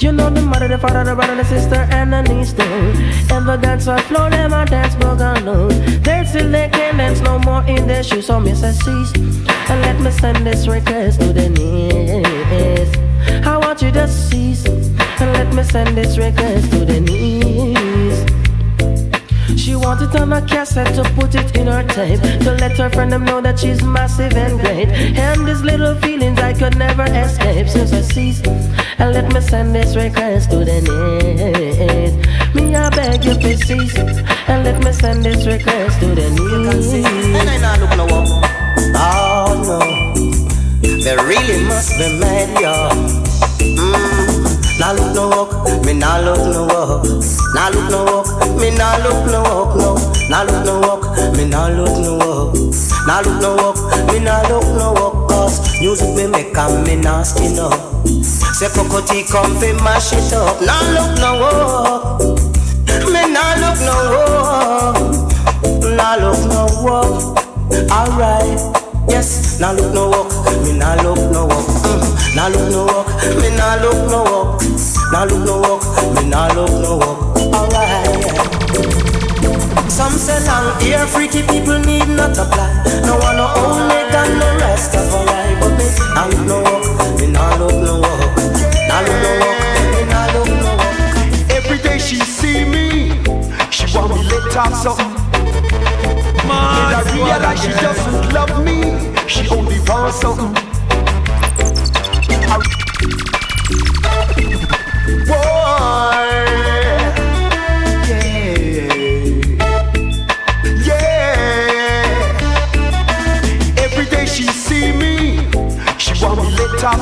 You know the mother, the father, the brother, the sister, and the niece too. And the dancer floor, them a dance boogaloo. They still they can't dance no more in their shoes, so Miss cease. And let me send this request to the knees. I want you to cease, and let me send this request to the knees. She wanted on a cassette to put it in her tape. To let her friend them know that she's massive and great. And these little feelings I could never escape. Since I ceased And let me send this request to the knees Me I beg you to cease And let me send this request to the knees And I not look no up. Oh no, they really must be mad, y'all. Mm. Now look no walk, me now look no walk. Now look no walk, me now look no walk, no. Now look no walk, me now look no walk. Now look no walk, me now look no walk. Cause music me make and me nasty no. Say Cocoa Tea come fi mash it up. Now look no walk, me now look no walk. Now look no walk. Alright. Yes, now look no walk, me now look no walk. Mm. Now look no walk, me now look no walk. Now look no walk, me now look no walk. Alright. Some say long hair freaky people need not apply. No one no only got no rest of a lie, but me now look no walk, me now look no walk. Now look no walk, me now look no walk. Every day she see me, she want me let off something. Man, and I realize she doesn't love me, she only wants something.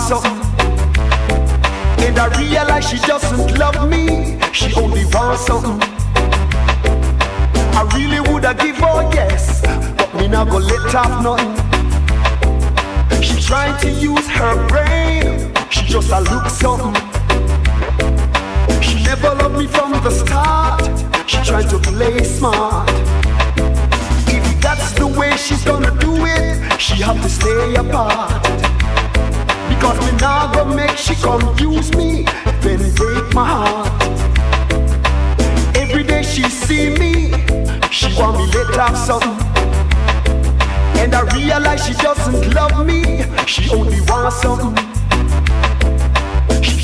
Us up. And I realize she doesn't love me, she only wants up. I really would I give her, yes, but me not gonna let her not She trying to use her brain, she just a look something. Never loved me from the start, she trying to play smart. If that's the way she's gonna do it, she have to stay apart. Because me now go make she come use me, then break my heart. Every day she see me, she want me let off something. And I realize she doesn't love me, she only wants something.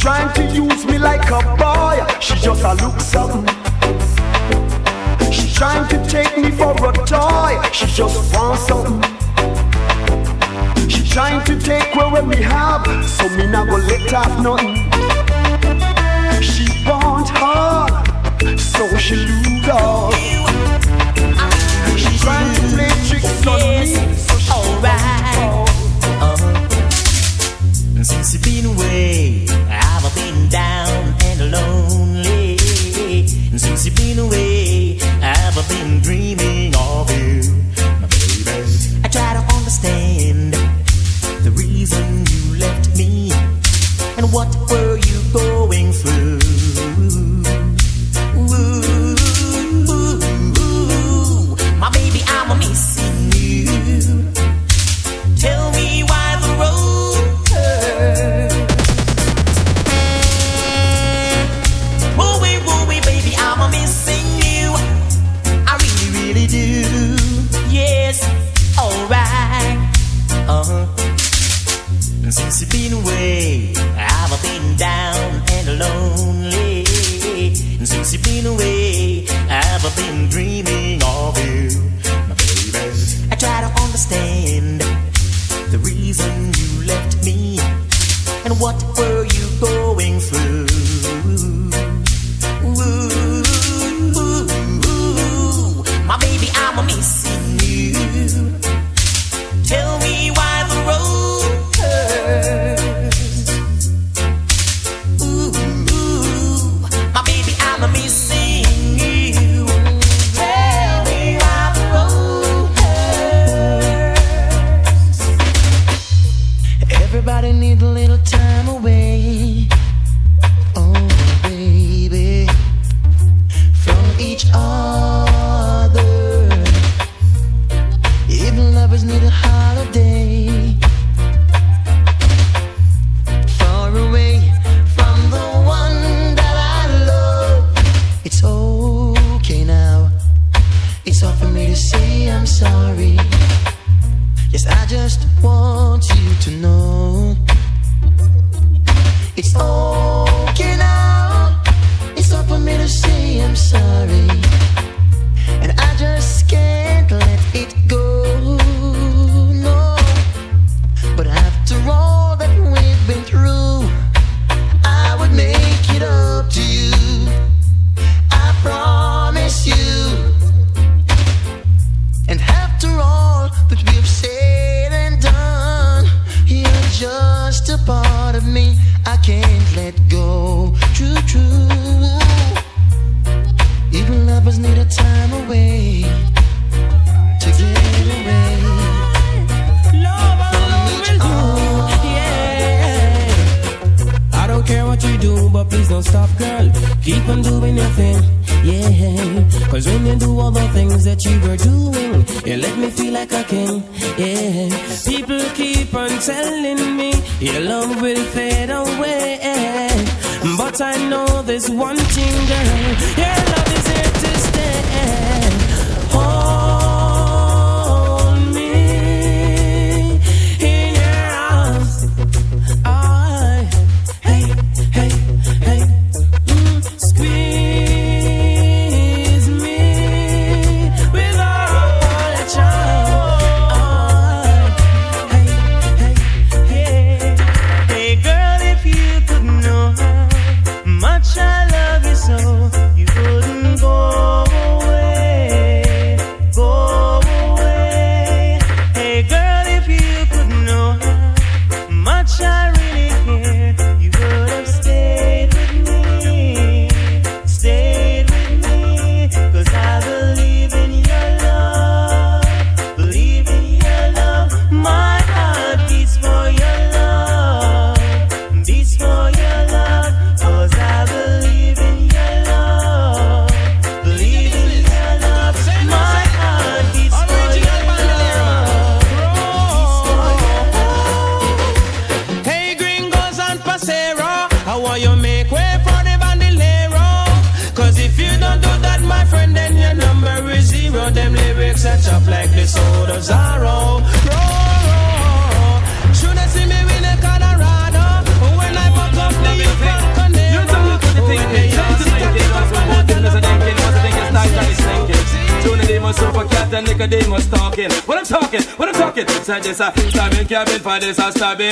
Trying to use me like a boy, she just a look something. She trying to take me for a toy, she just wants something. She trying to take away what me have, so me not go let off nothing. She want hard, so she lose all. She trying to play tricks on me, so she alright. Uh-huh. Since you've been away, lonely. And since you've been away,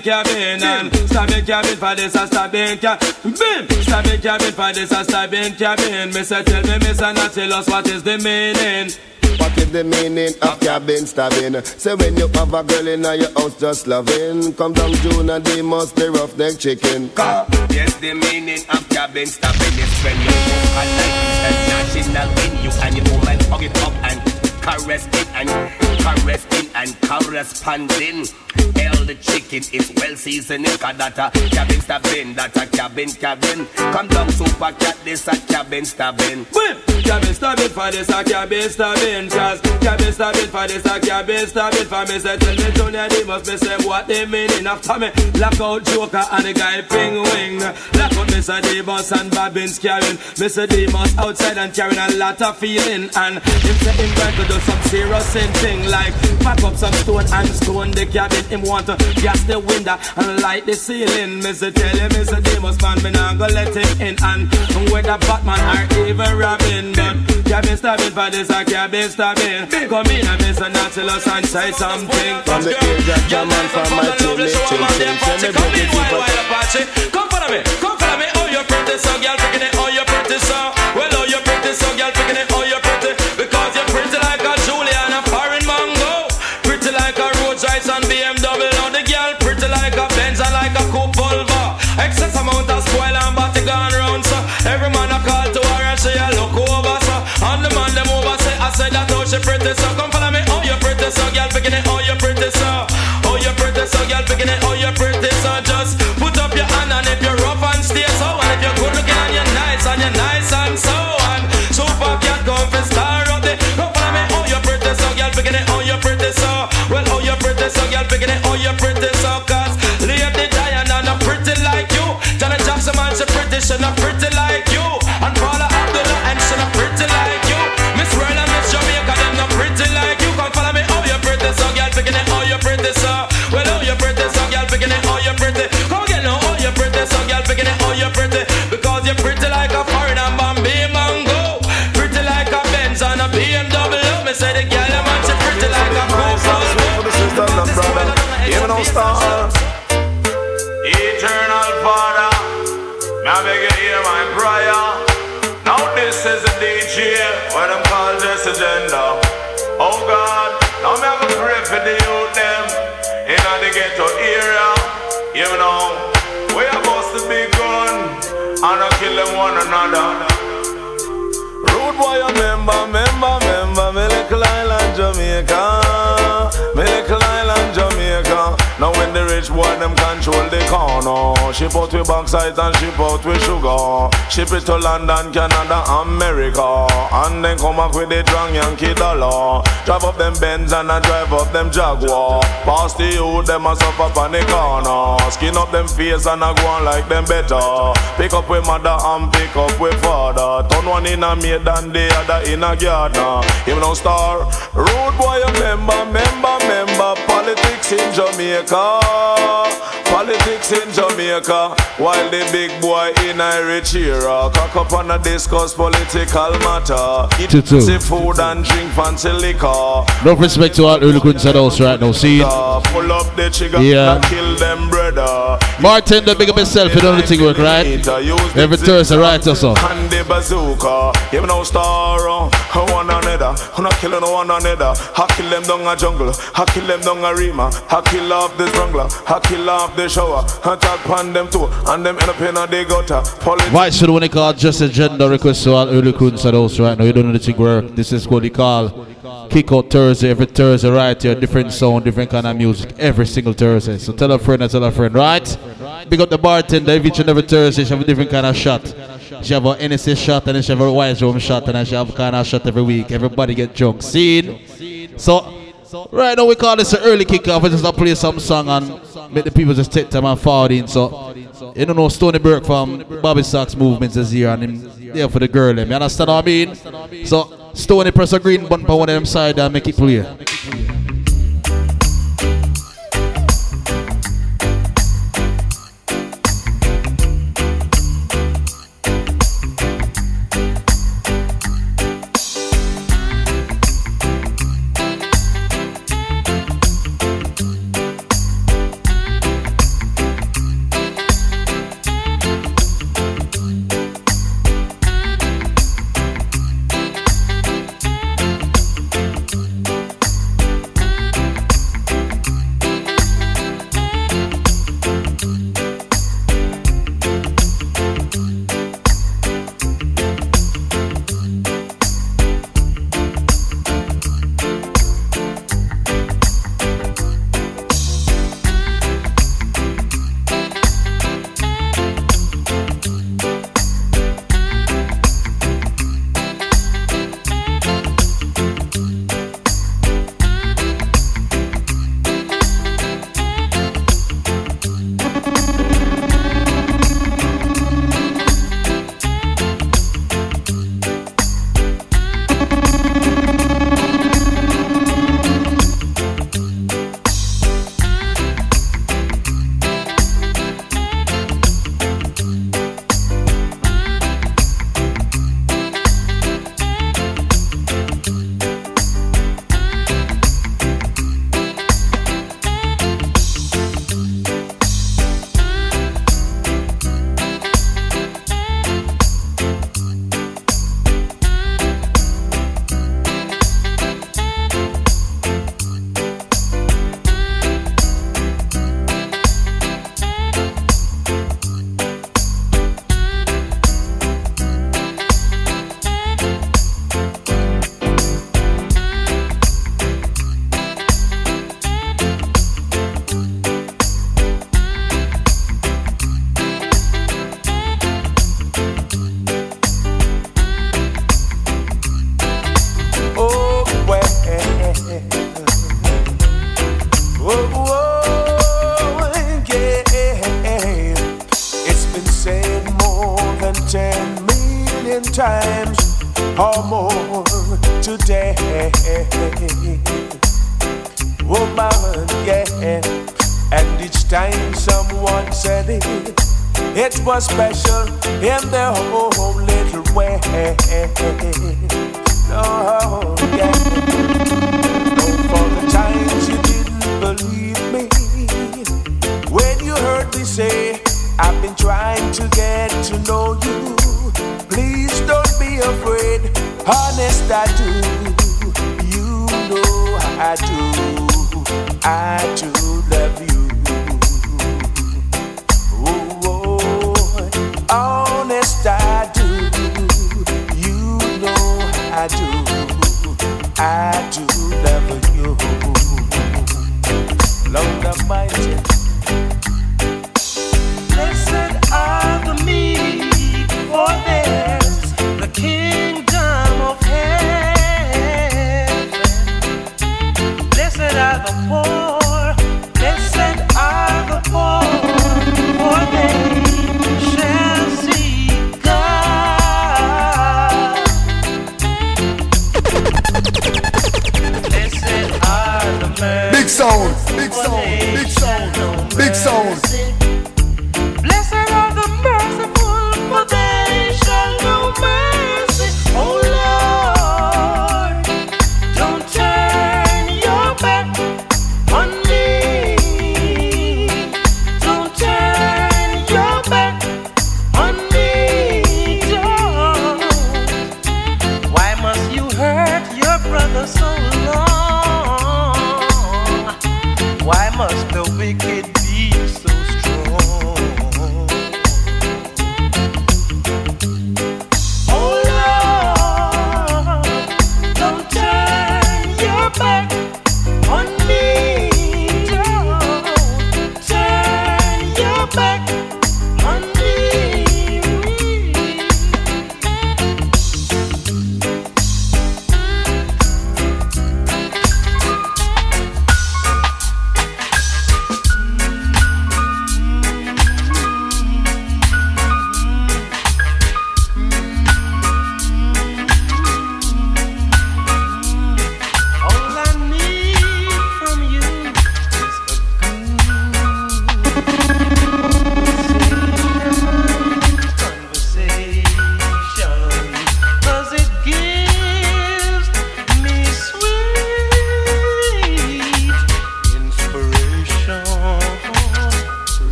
stabbing cabin and stabbing cabin for this uh, a stabbing cabin. Stabbing cabin for this a stabbing cabin. Mister, tell me, Mister, not tell us what is the meaning. What is the meaning of cabin stabbing? Say when you have a girl in your house just loving Come down June and they must be roughneck chicken Yes, the meaning of cabin stopping is when you walk a night international venue and your woman hug it up and caress it and caress it and corresponding. Hell, the chicken is well seasoned. That a cabin stabbing, that a cabin cabin. Come down super cat, this a cabin stabbing. Bim, cabin stabbing for this a cabin stabbing. Cause cabin stabbing for this a cabin stabbing. For me say tell me Junior they must be say what they meaning after me. Lock out Joker and the guy Ping Wing. Lock out Mr. Davis and Bobbins carrying. Mr. Davis outside and carrying a lot of feeling. And him say him going to do some serious thing like pack up some stone and stone the cabin. Him want to gas the window and light the ceiling. Mr. Tell him Mr. Davis man me not go let him in. And whether Batman or even Robin, but cabin stabbing for this a cabin stabbing. Come in and Mr. Nautilus and say something. From the age of German from my team ching me Come in, wild, wild Apache. Come follow me, come follow me. Oh, you're pretty, so girl, picking it. Oh, you're pretty, so. Well, oh, you're pretty, so girl, picking it. Oh, you're Every man a call to her and she a look over, so. And the man them over say, I said that oh, she pretty, so. Come follow me. Oh, you're pretty, so girl, picking it. Oh, star. Eternal Father, now beg you hear my prayer. Now this is a DJ, what them call this agenda. Oh God, now me have to pray for the youth them in the ghetto area. You know, we are supposed to be gun and I kill them one another. Rude boy, a member, member, member, me little island Jamaica, me little. Now when the rich boy them control the corner, ship out with backside and ship out with sugar. Ship it to London, Canada, America, and then come back with the drunk Yankee dollar. Drive up them Benz and I drive up them Jaguar. Pass the youth, them a suffer on the corner. Skin up them face and I go on like them better. Pick up with mother and pick up with father. Turn one in a maid and the other in a gardener. Him no star, rude boy member, member, member. Politics in Jamaica. Politics in Jamaica. While the big boy in Irish era. Cock up and a discuss political matter. Eat fancy food and drink fancy liquor. No respect to all Queens at house right now. See? Pull up the trigger Yeah. and kill them brother. Martin, the big up yourself, you know the thing work, right? Every Thursday, right, or so. And the bazooka, him no star, uh, another. Who not killing one another. I kill them down a jungle, I kill them down a Rema. I kill off the strangler, I kill off the shower. I pan them too, and them end up in a the gutter. Politics Right, so the one they call just a gender request to all early Queens at house right now. You don't the thing work. This is what they call Kick Out Thursday. Every Thursday, right here. Different sound, different kind of music. Every single Thursday. So tell a friend tell a friend, right? Big up the bartender. And every Thursday, she have a different kind of shot. She have a NSA shot and then she have a wise room shot and then she have kind of shot every week. Everybody get drunk. See? So, right now we call this an early kickoff. We just gonna play some song and make the people just take time and forward in. So, you don't know Stony Burke from Bobby Socks Movements is here and him there for the girl. them. You understand what I mean? So, Stony press a green button for one of them side and make it play.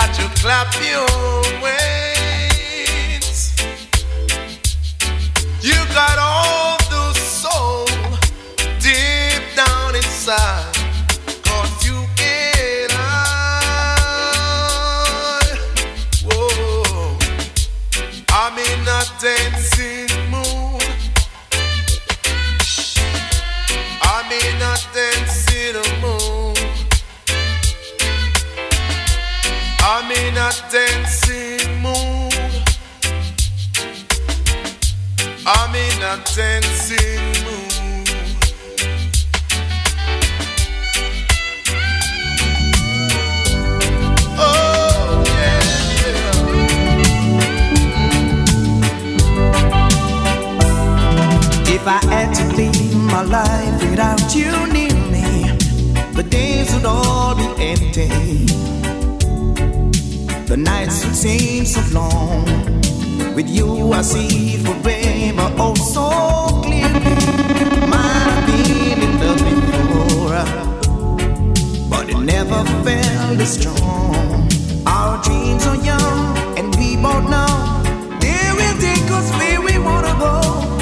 got to clap your wings. You got all the soul deep down inside. Cause you and I, whoa, I'm in a dancing mood. I'm in a dancing mood. I'm in a dancing mood. I'm in a dancing mood. Oh, yeah. If I had to live my life without you near me, the days would all be empty. The nights that seem so long. With you, I see forever oh so clearly. Might have been in love before, but it never felt as strong. Our dreams are young, and we both know they will take us where we wanna go.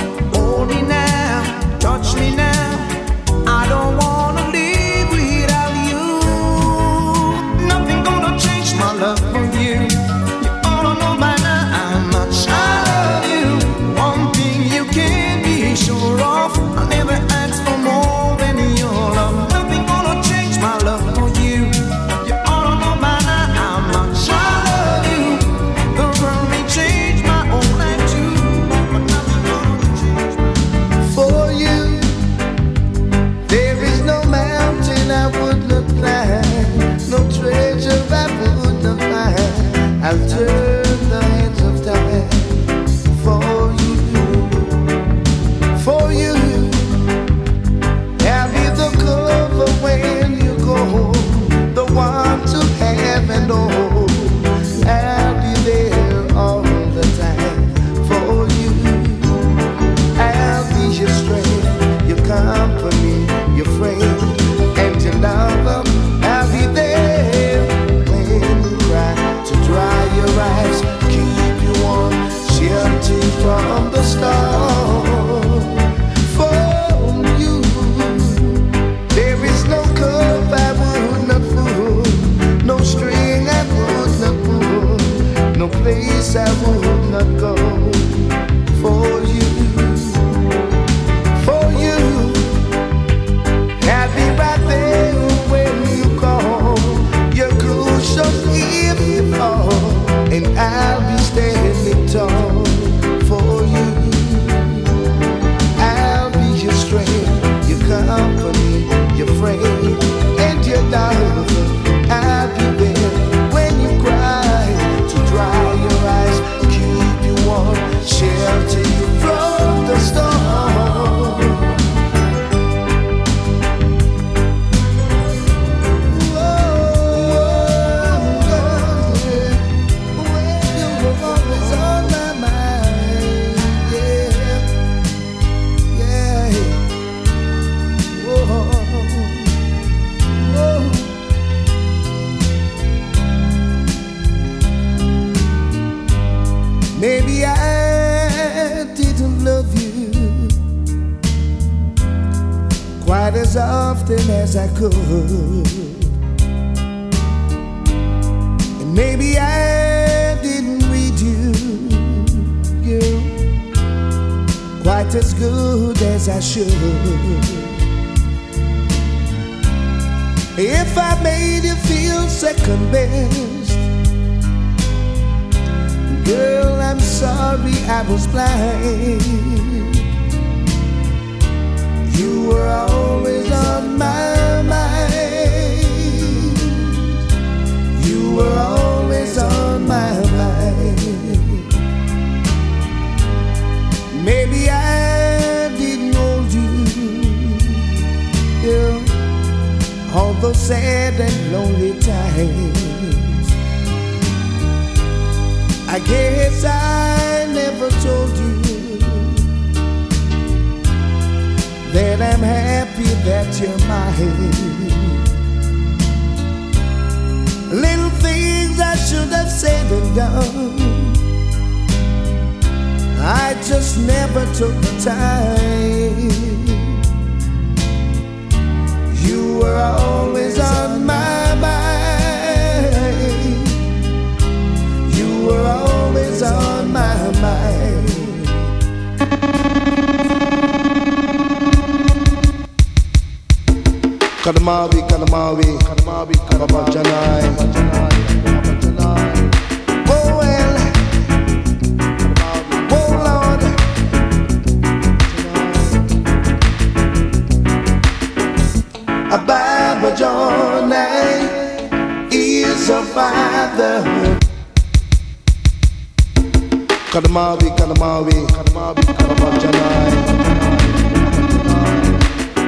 Kadmavi, Kadmavi, Kadmavi, Kadmavi, Janai.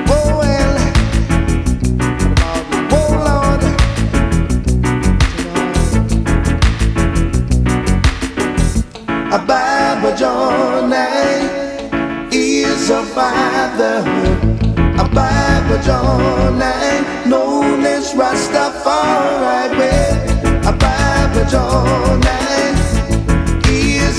Oh well, oh Lord. Ababa Janai eh, is a fatherhood. John Janai eh, known as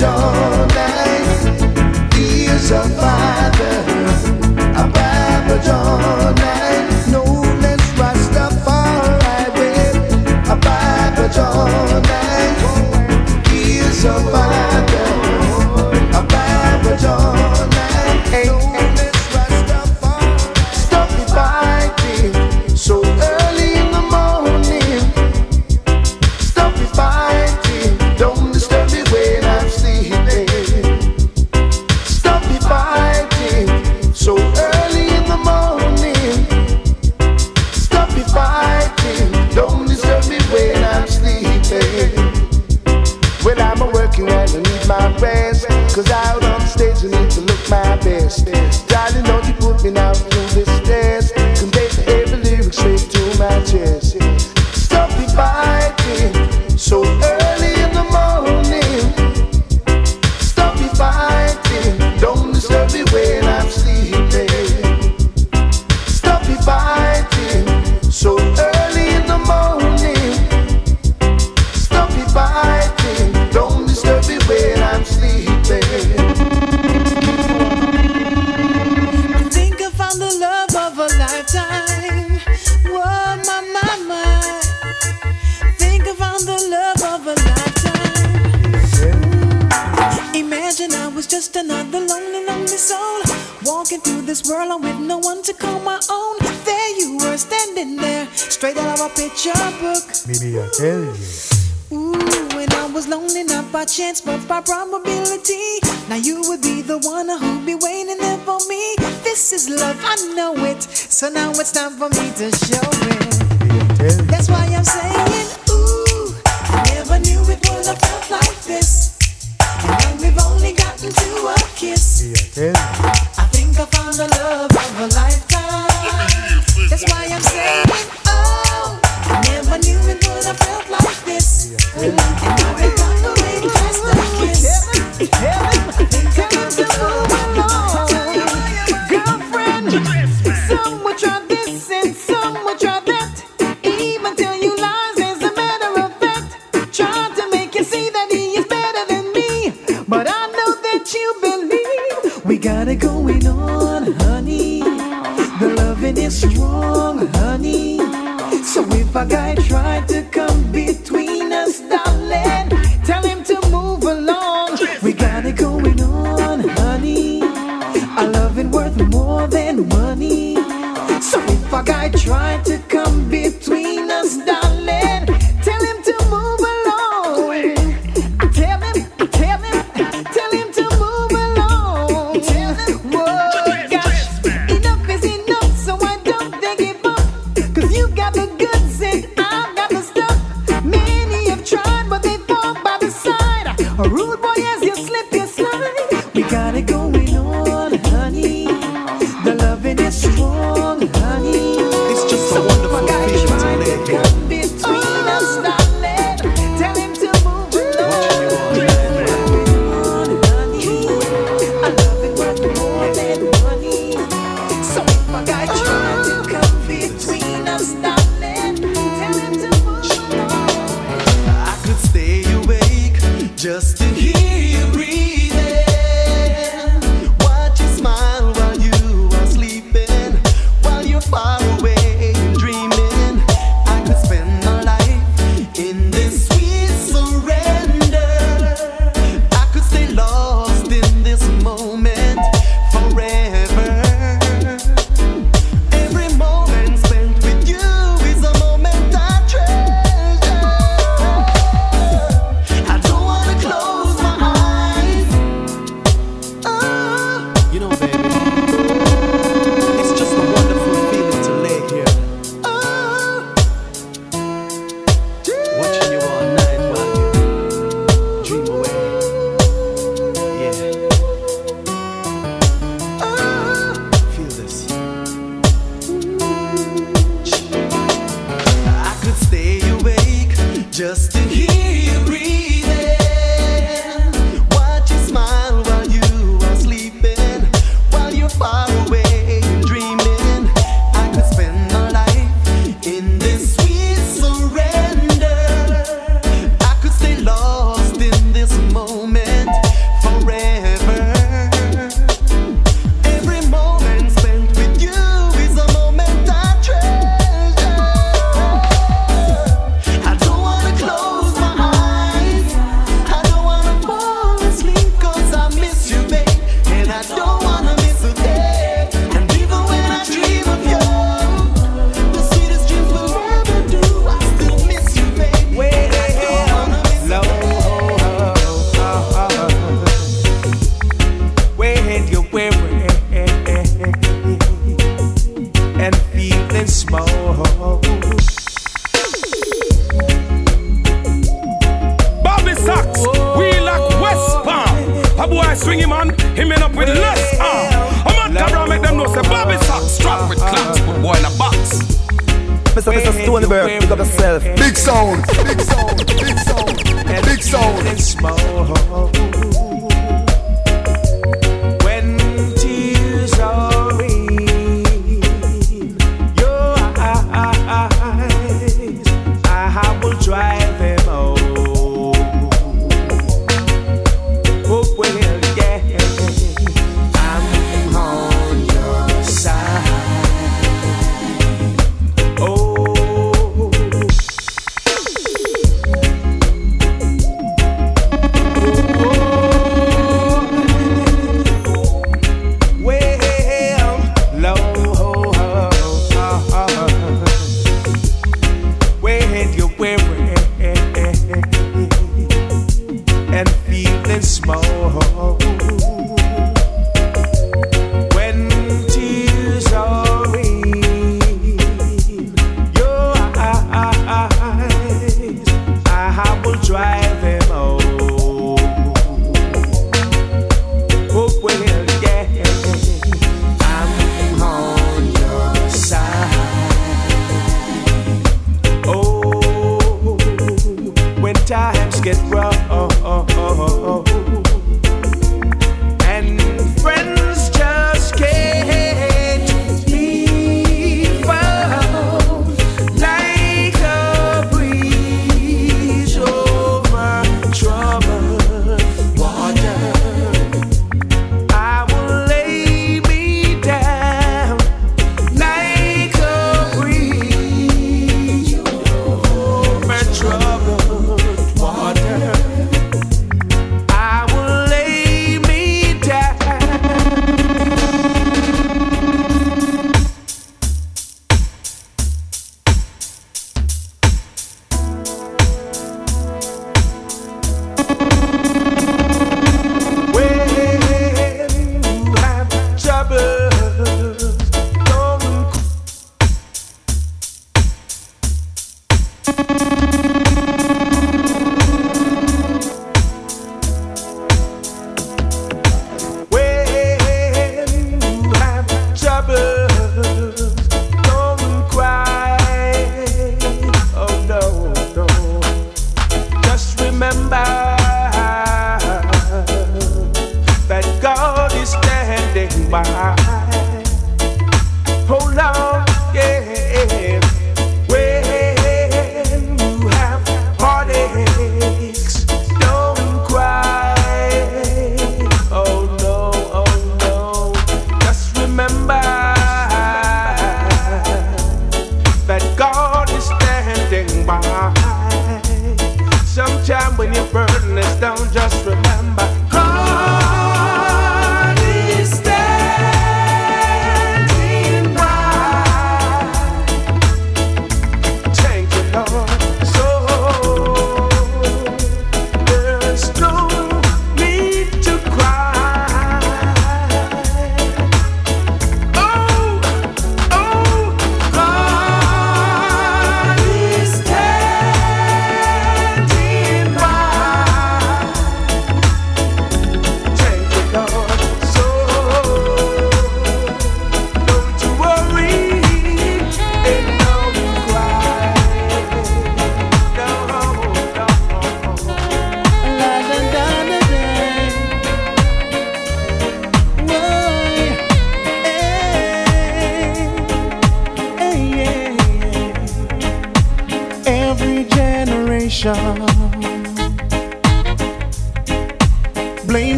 John is a father, a Papa John probability. Now you would be the one who'd be waiting there for me. This is love, I know it. So now it's time for me to. show.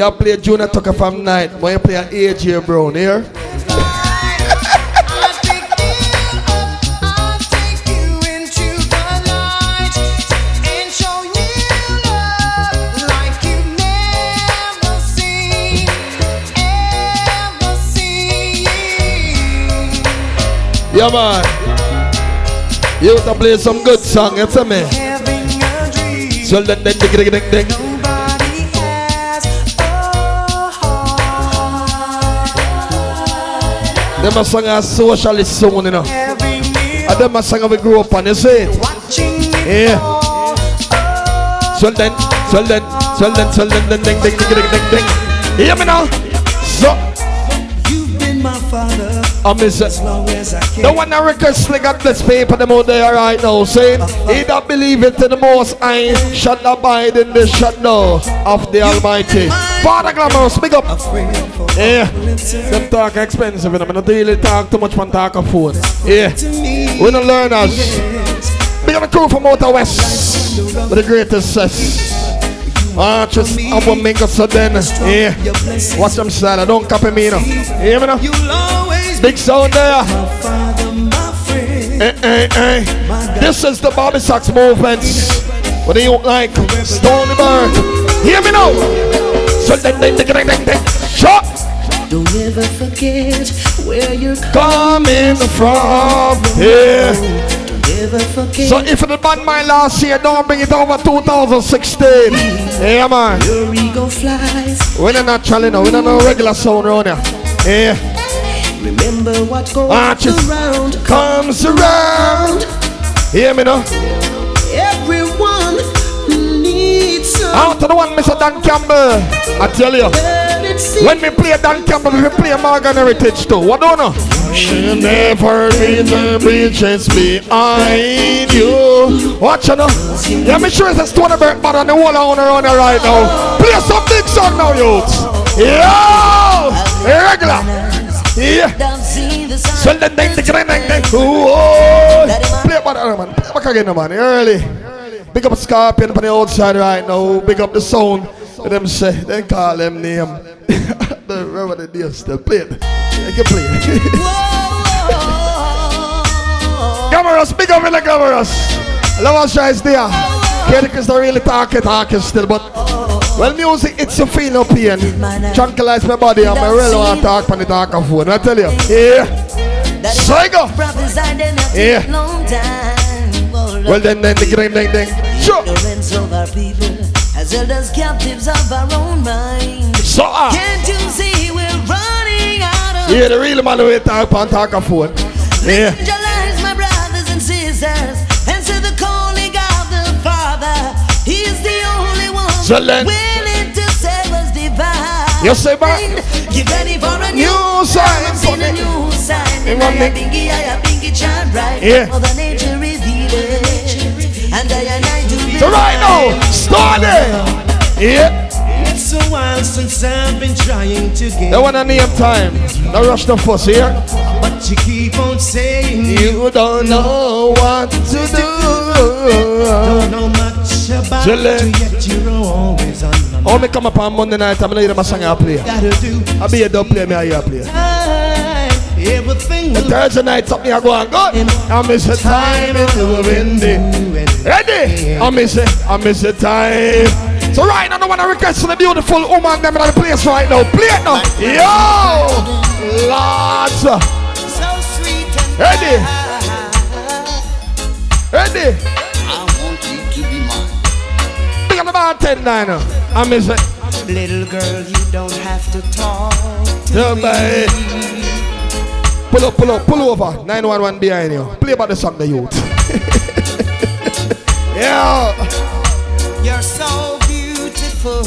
You play Junior Tucker from night, but you play AJ Brown here. Yeah, man. You have to play some good song, you feel me? So then, then, ding, ding, ding, ding. Them a song a socialist song, you know. And them a song we grew up on, you see? Yeah. So then, so then, so then, so then, ding, ding, ding, ding, ding, ding. Hear me now? So father I miss it. as long as I can. The one that request sling at this paper them out there right now saying he that believe it in the most high shall abide in the shadow of the Almighty. Father Glamorous, big up. Yeah, them talk expensive and I'm not really talk too much man talk of food. Yeah, we don't learn us. Big up the crew from Outer West with the greatest cess. Ah, just I will make us so then. Yeah, watch them style. I don't copy me now. Hear me now? Big sound there. Eh, eh, eh. This is the Bobby Socks movement. What do you like? Stony Bird. Hear me now. So then, then, then, then, then, then. Shut. Don't ever forget where you're Coming from. Yeah. So if the band my last year, don't bring it over 2016. Yeah, man. Your ego flies. We're not naturally now. We're not no regular sound around here. Yeah. Remember what goes around comes around. Hear me now. Everyone needs some. Out to the one, Mr. Don Campbell. I tell you, when me play Don Campbell, we play Morgan Heritage too. What do you know? You never leave the bridges behind you. Watch you know. Yeah, me sure it's a stone bird, but on the whole owner on there right now. Play some big song now, youths. Yo! Regular. Yeah. So then, then, then, then, then, then. Ooh, Play back, uh, man. Play back again, man. Early. Big up Scorpion on the outside right now. Big up the sound. Let them say, they call them name. the remember the name still play it. They can play it. Glamorous, big up in the glamorous. Love us guys there. Is not really talking, talking still, but well, music, it's a feel no pain. Tranquilize my body, and I really want to talk on the talk of phone. I tell you, yeah. So I go. Yeah. Well then, then, ding, ding, ding, ding. Sure. Ignorance of our people has held us captives of our own mind. So, ah. Can't you see we're running out of Yeah, the real man will talk on talk of phone. Yeah. Visualize my brothers and sisters. Answer the calling of the Father. He's the only one So then- willing to save us divine. You say, man. Get ready for a New new sign I'm seeing a the- new sign. You And want I me- think I think it shine bright. Yeah. Mother nature revealed it. And I and I do So right now, start it. Yeah. It's a while since I've been trying to get. They want to name time. No rush the fuss here. But you keep on saying You don't know what to do. Don't do. know much about Chillin'. you, yet you're always on my Oh, me come up on Monday night, I'm gonna hear my song I play. I be a dub play, me I hear play. time. Everything The Thursday night, something I go on good. I miss the time in the windy. Ready? I miss it, I miss the time. So right now, I want to request for the beautiful woman them in the place right now. Play it now. Yo! Lots. So sweet and Ready? Ready? I want you to be mine. Big on the bartender now. I miss it. Little girl, you don't have to talk to Yeah, me. Bye. Pull up, pull up, pull over. 911 behind you. Play about the song, the youth. yeah. You're so beautiful.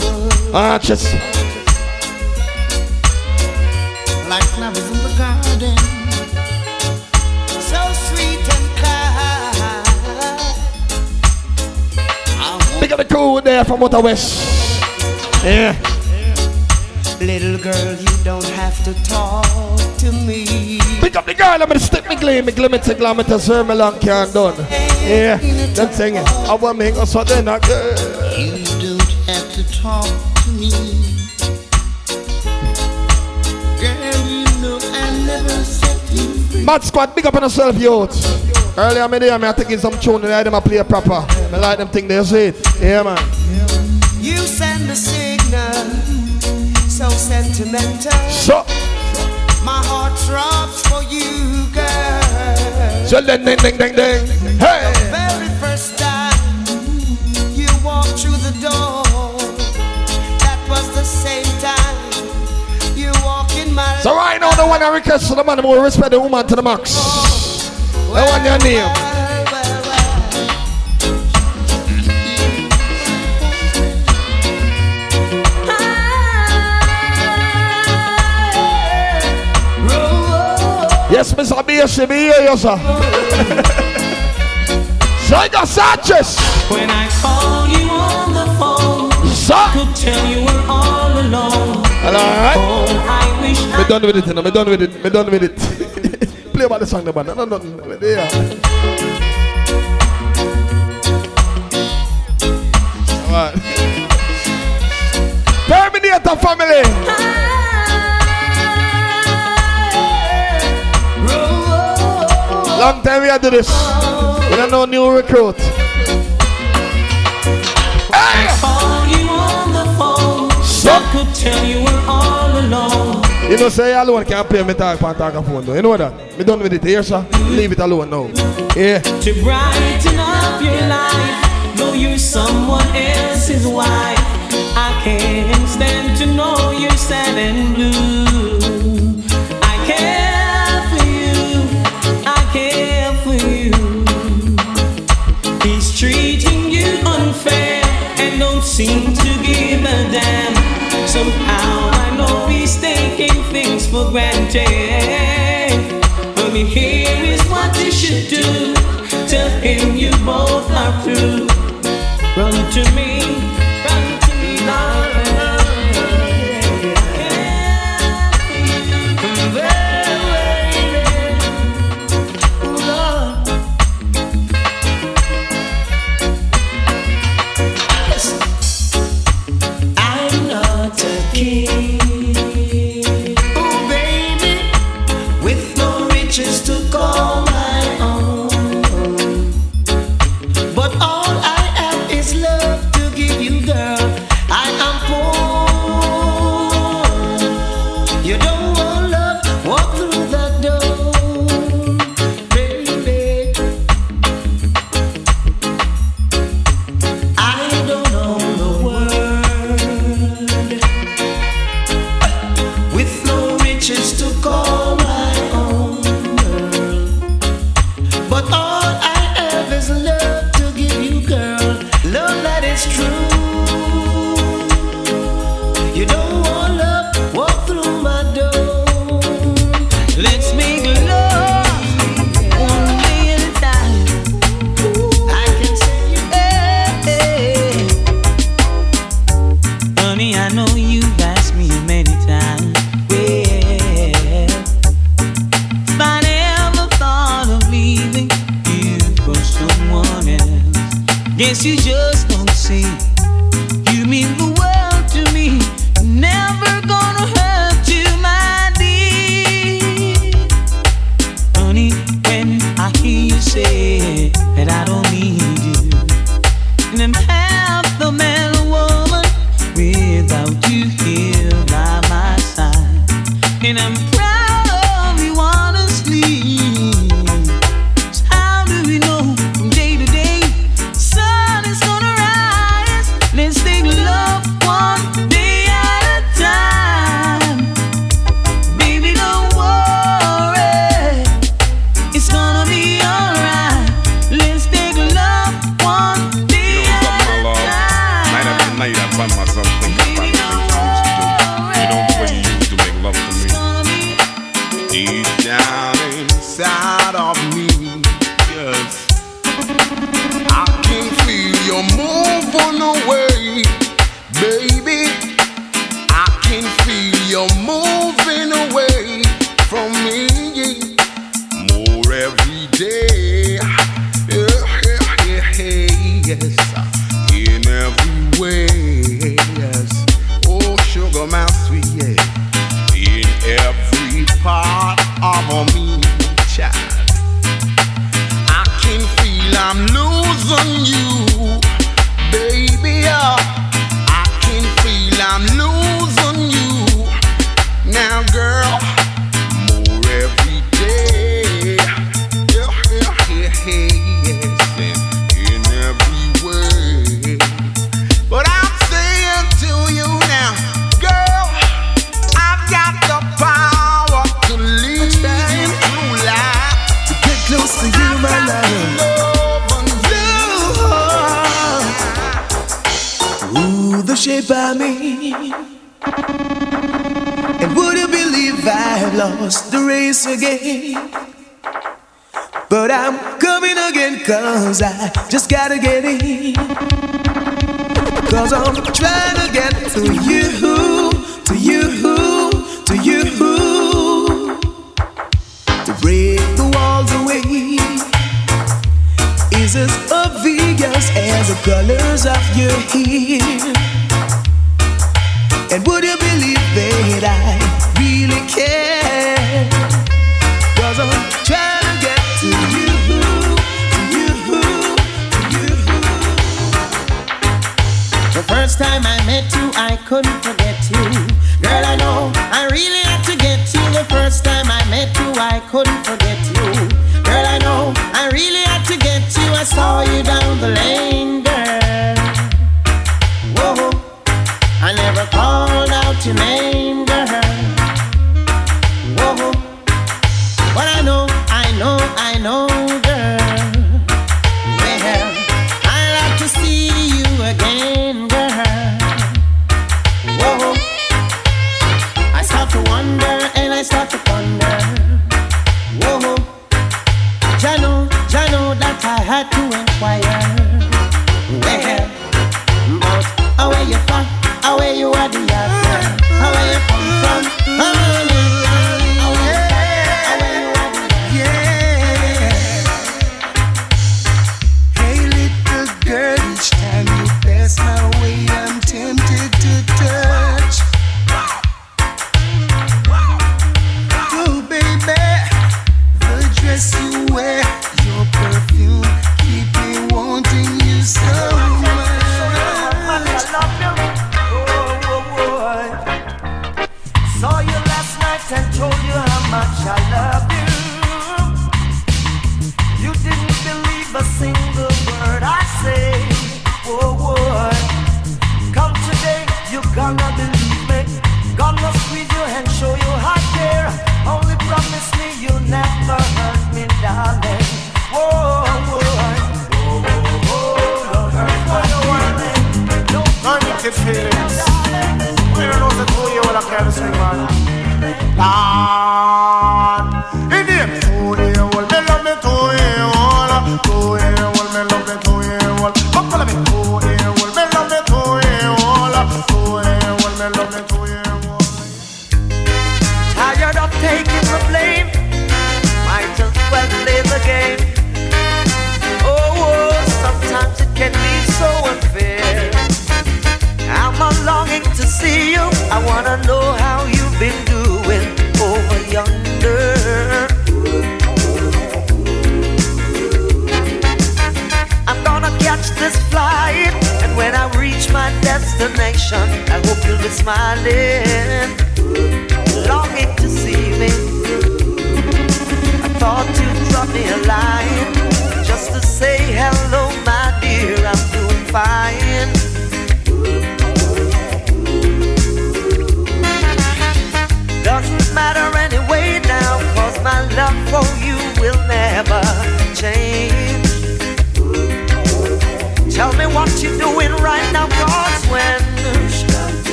Ah, just. Like flowers in the garden. So sweet and kind. Big up the crew there from Outer West. Yeah. Little girl, you don't have to talk to me. Pick up the girl, I'm gonna stick me gleam, me glimmer to glamour to serve me long can done. Yeah, them singing. I want make us what then, girl. You don't have to talk to me. Girl, you know I never set you free. Mad squad, big up on yourself, youth. Earlier, me there, me I taking some tune and I them a play proper. Me like them thing they say it. Yeah, man. You send a signal, so sentimental. So, My heart throbs for you, girl. So ding ding ding ding ding. Hey. Very first time you walked through the door, that was the same time you walk in my So right now, the one I request to the man who will respect the woman to the max. That one your name. Yes, Miss Abiyasi, be here, yes, sir. Sega Sanchez. When I call you on the phone, sir. I could tell you were all alone. All right. Oh, I wish me done with it, you know. Me done with it. Me done with it. Play about the song, the band. No, no, no. Yeah. All right. Terminator family. Hi. Long time we had to do this. We don't know new recruit. Hey! You know, say alone can't play me talk and talk phone. You know that? Me done with it here, sir. Leave it alone now. Yeah. To brighten up your life, you someone else's wife. I can't stand to know you're sad and blue. seem to give a damn. Somehow I know he's taking things for granted. But here is what you should do. Tell him you both are through. Run to me.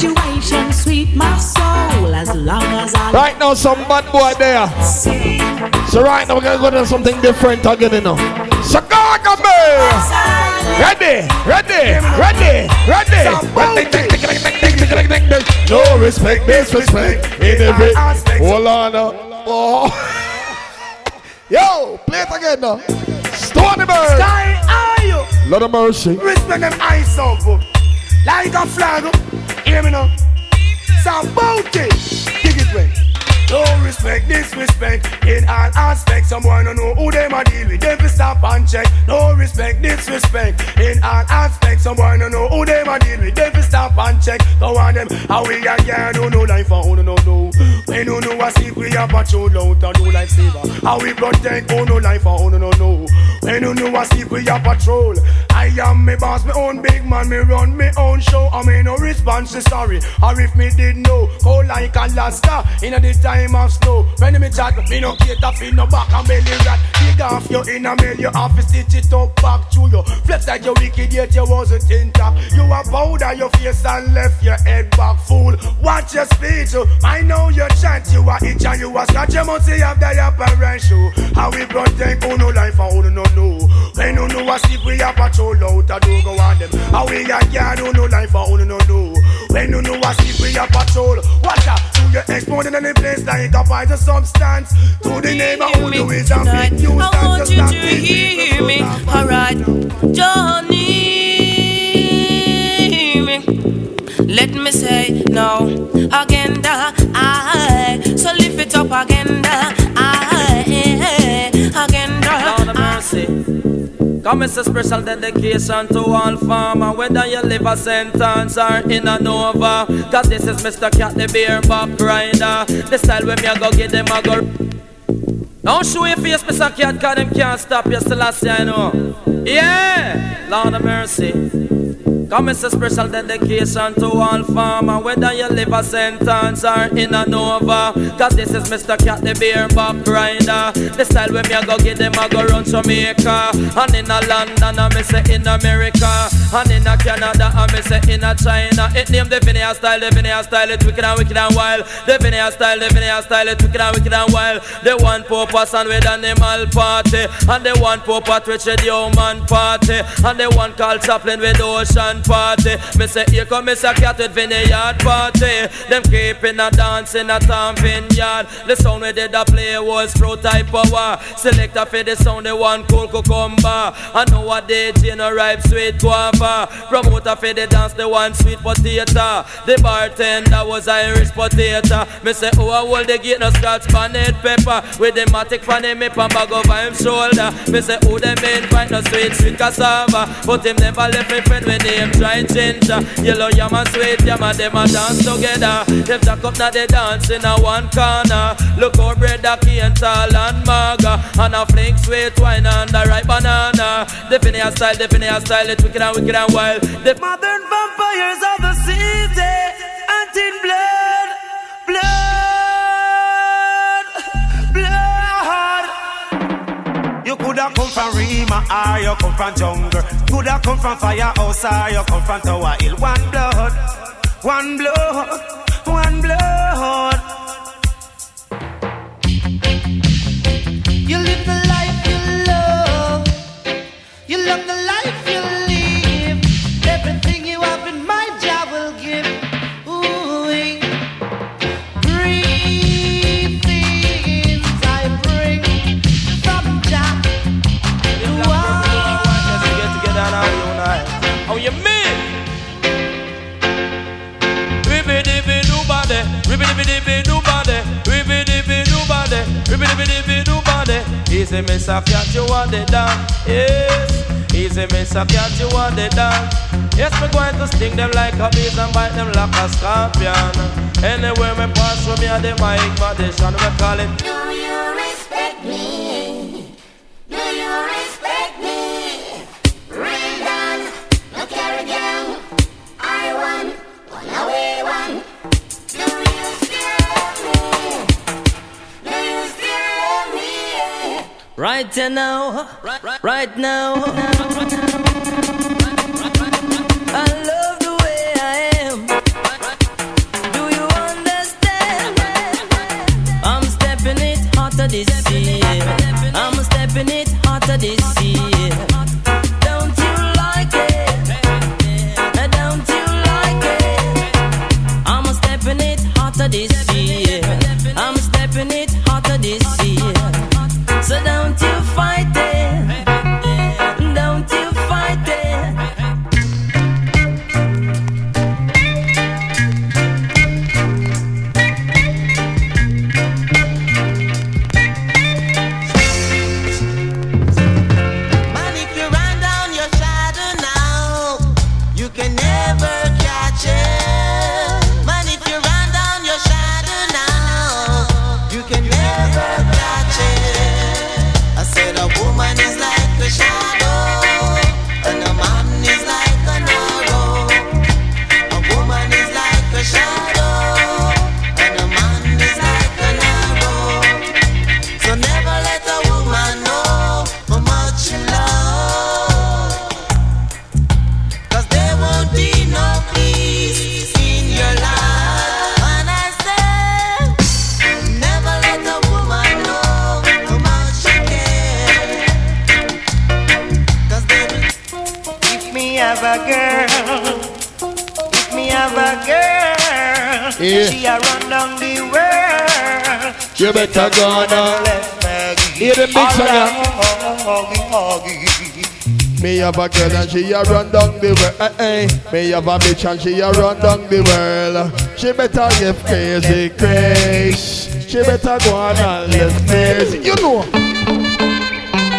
Situation sweet my soul as long as I Right now, some bad boy there. So right now, we're gonna go to something different again, you know. Chicago Bear! Ready, ready, ready, ready. No respect, disrespect in every. Hold on now. Oh. Yo, play it again now. Stony Bird. Sky, are you? Lord of mercy. Respect them eyes up. Like a flag. Hear me now. Dig it way. No respect, disrespect in all aspects. Someone don't know who them a deal with. Them fi stop and check. No respect, disrespect in all aspects. Someone don't know who them a deal with. Them fi stop and check. Go on them. How we a girl don't know life for who no know. When you know a secret, we a patrol out and do life saver. How we protect who no life for who no know. When you know a secret, we a patrol. I am me boss, me own big man, me run me own show. I mean no response to sorry. Or if me did know, cold like Alaska in the time of snow. When me chat, me no cater for no back and belly rat. Dig off your inner mail, you have to stitch it up back to you. Flex like you wicked yet you wasn't intact. You a powder your face and left your head back full. Watch your speech, oh. I know your chant. You a itch and you a scratch. You must see have the apparent show. How we protect who no life and who no know. When you know a sleep, we a patrol out a do go on them. How we a guard who no life and who no know. When you know a sleep, we a patrol. Watch out, to your explode in any place like a poison substance. To the neighborhood, you is a big news. I want you to hear me, alright, Johnny. Let me say no agenda, I so lift it up agenda, Come it's a special dedication to all farmer Whether you live a sentence or in a Nova Cause this is Mr. Cat the beer back rider The style when me a go get them a go Don't show your face Mr. Cat cause them can't stop you I say I know Yeah Lord of mercy Come it's a special dedication to all farmer Whether you live a sentence or in a Nova. Cause this is Mr. Cat the beer back rider The style when me a go get them a go run Jamaica. And in a London I me say in America. And in a Canada I me say in a China. It name the Vineyard style, the Vineyard style It wicked and wicked and wild. The Vineyard style, the Vineyard style It wicked and wicked and wild. The one purpose and with animal party And the one purpose which the human party And the one called Chaplin with ocean party Me say here come Mr. Cat with vineyard party Them keeping a dance in a town vineyard The sound we did a play was pro type of flower. Selector for the sound, the one cool cucumber. And nowadays, you know, ripe sweet guava. Promoter for the dance, the one sweet potato. The bartender was Irish potato. Me say, oh, I hold the gate, no scratch bonnet pepper. With the matic fan him up and bag over him shoulder. Me say, oh, them invite no sweet, sweet cassava. But him never left me friend when him try ginger. Yellow yam and sweet yam and them a dance together. Them jack up now they dance in a one corner. Look how bread a cane tall and maga. And a fling sweet wine and the ripe banana. The Finneas style, the Finneas style, it's wicked and wicked and wild. The Modern vampires of the city, and in blood, blood, Coulda come from Rema or you come from jungle. Coulda come from firehouse or you come from Tower Hill. One blood, one blood, one blood. You live the life you love. You love the life ribby dibby dibby do body. Easy miss a cat you want it down, yes. Easy miss a cat you want it down. Yes, me going to sting them like a bees and bite them like a scorpion. Anywhere me pass through me and the mic magician, we call it. Do you respect me? Right now, right, now. I love the way I am. Do you understand? I'm stepping it hotter this year. I'm stepping it hotter this year. And she a run down the world. Eh, eh. Me have a bitch and she a run down the world. She better give crazy grace. She better go on and live crazy. You know.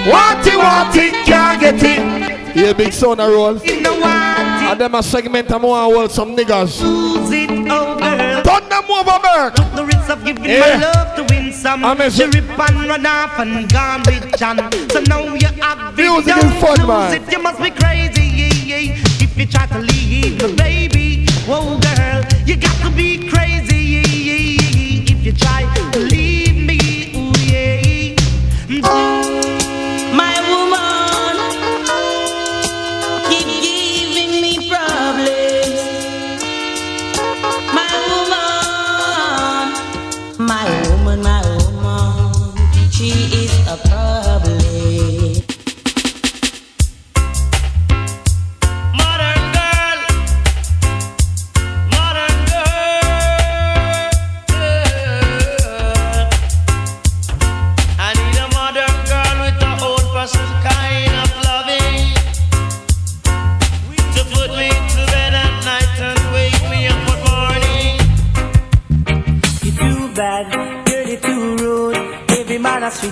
Want it, want it, can't get it. Yeah, big son a roll. And them a segment I'm gonna hold some niggas. Lose it, oh girl. Turn them over, Burke. Took the risk of giving Yeah. my love to win some. She rip and run off and gone with John. So now you have. Music is fun, man. It. You must be crazy try to leave me, baby. Whoa, girl, you got to be crazy if you try to leave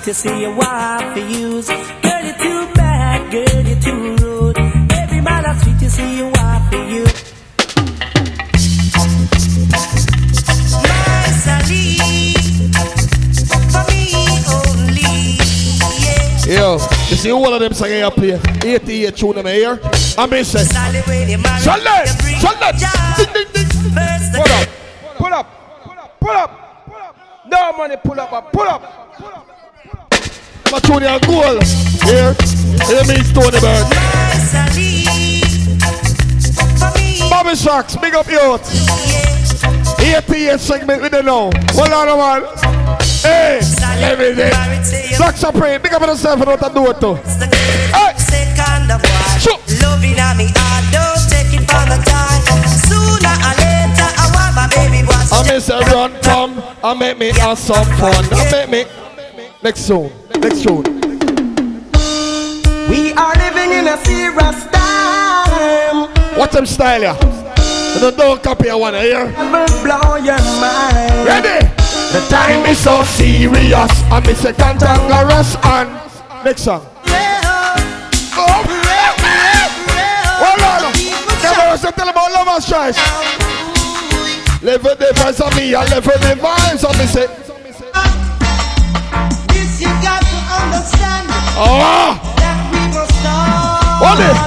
to see you wife for use. Girl, you're too bad, girl, you're too rude. Every man that's sweet to see you wife for you. My Sally, for me only. Yeah. Yo, you see all of them singing up here. 88 tune them here. I mean, say, Sally, when you marry, Shut that! you bring Shut that! joy. Ding, ding, ding. First the Pull up. Pull up. Pull up. No money, pull up. Pull up. My tune here goal. Here. Here means Tony Bird. My Sally, for me Bobby Sharks, big up youth. 88 segment with the know. Hold on, man. Hey, everything. Black Supreme, big up yourself and what I do it to. Second of what? Loving on me, I don't take it for the time. Sooner or later, I want my baby boy. I miss a run come, I make me have some fun. I make me. Next tune, next tune. We are living in a serious time. Watch them style. You don't, don't copy a one eh, here. Never blow your mind. Ready? The time is so serious. I miss a cantankerous and next song. Oh. On. Never tell about love and strife. Live a difference of me, I live a divine. So me say, as ah! one.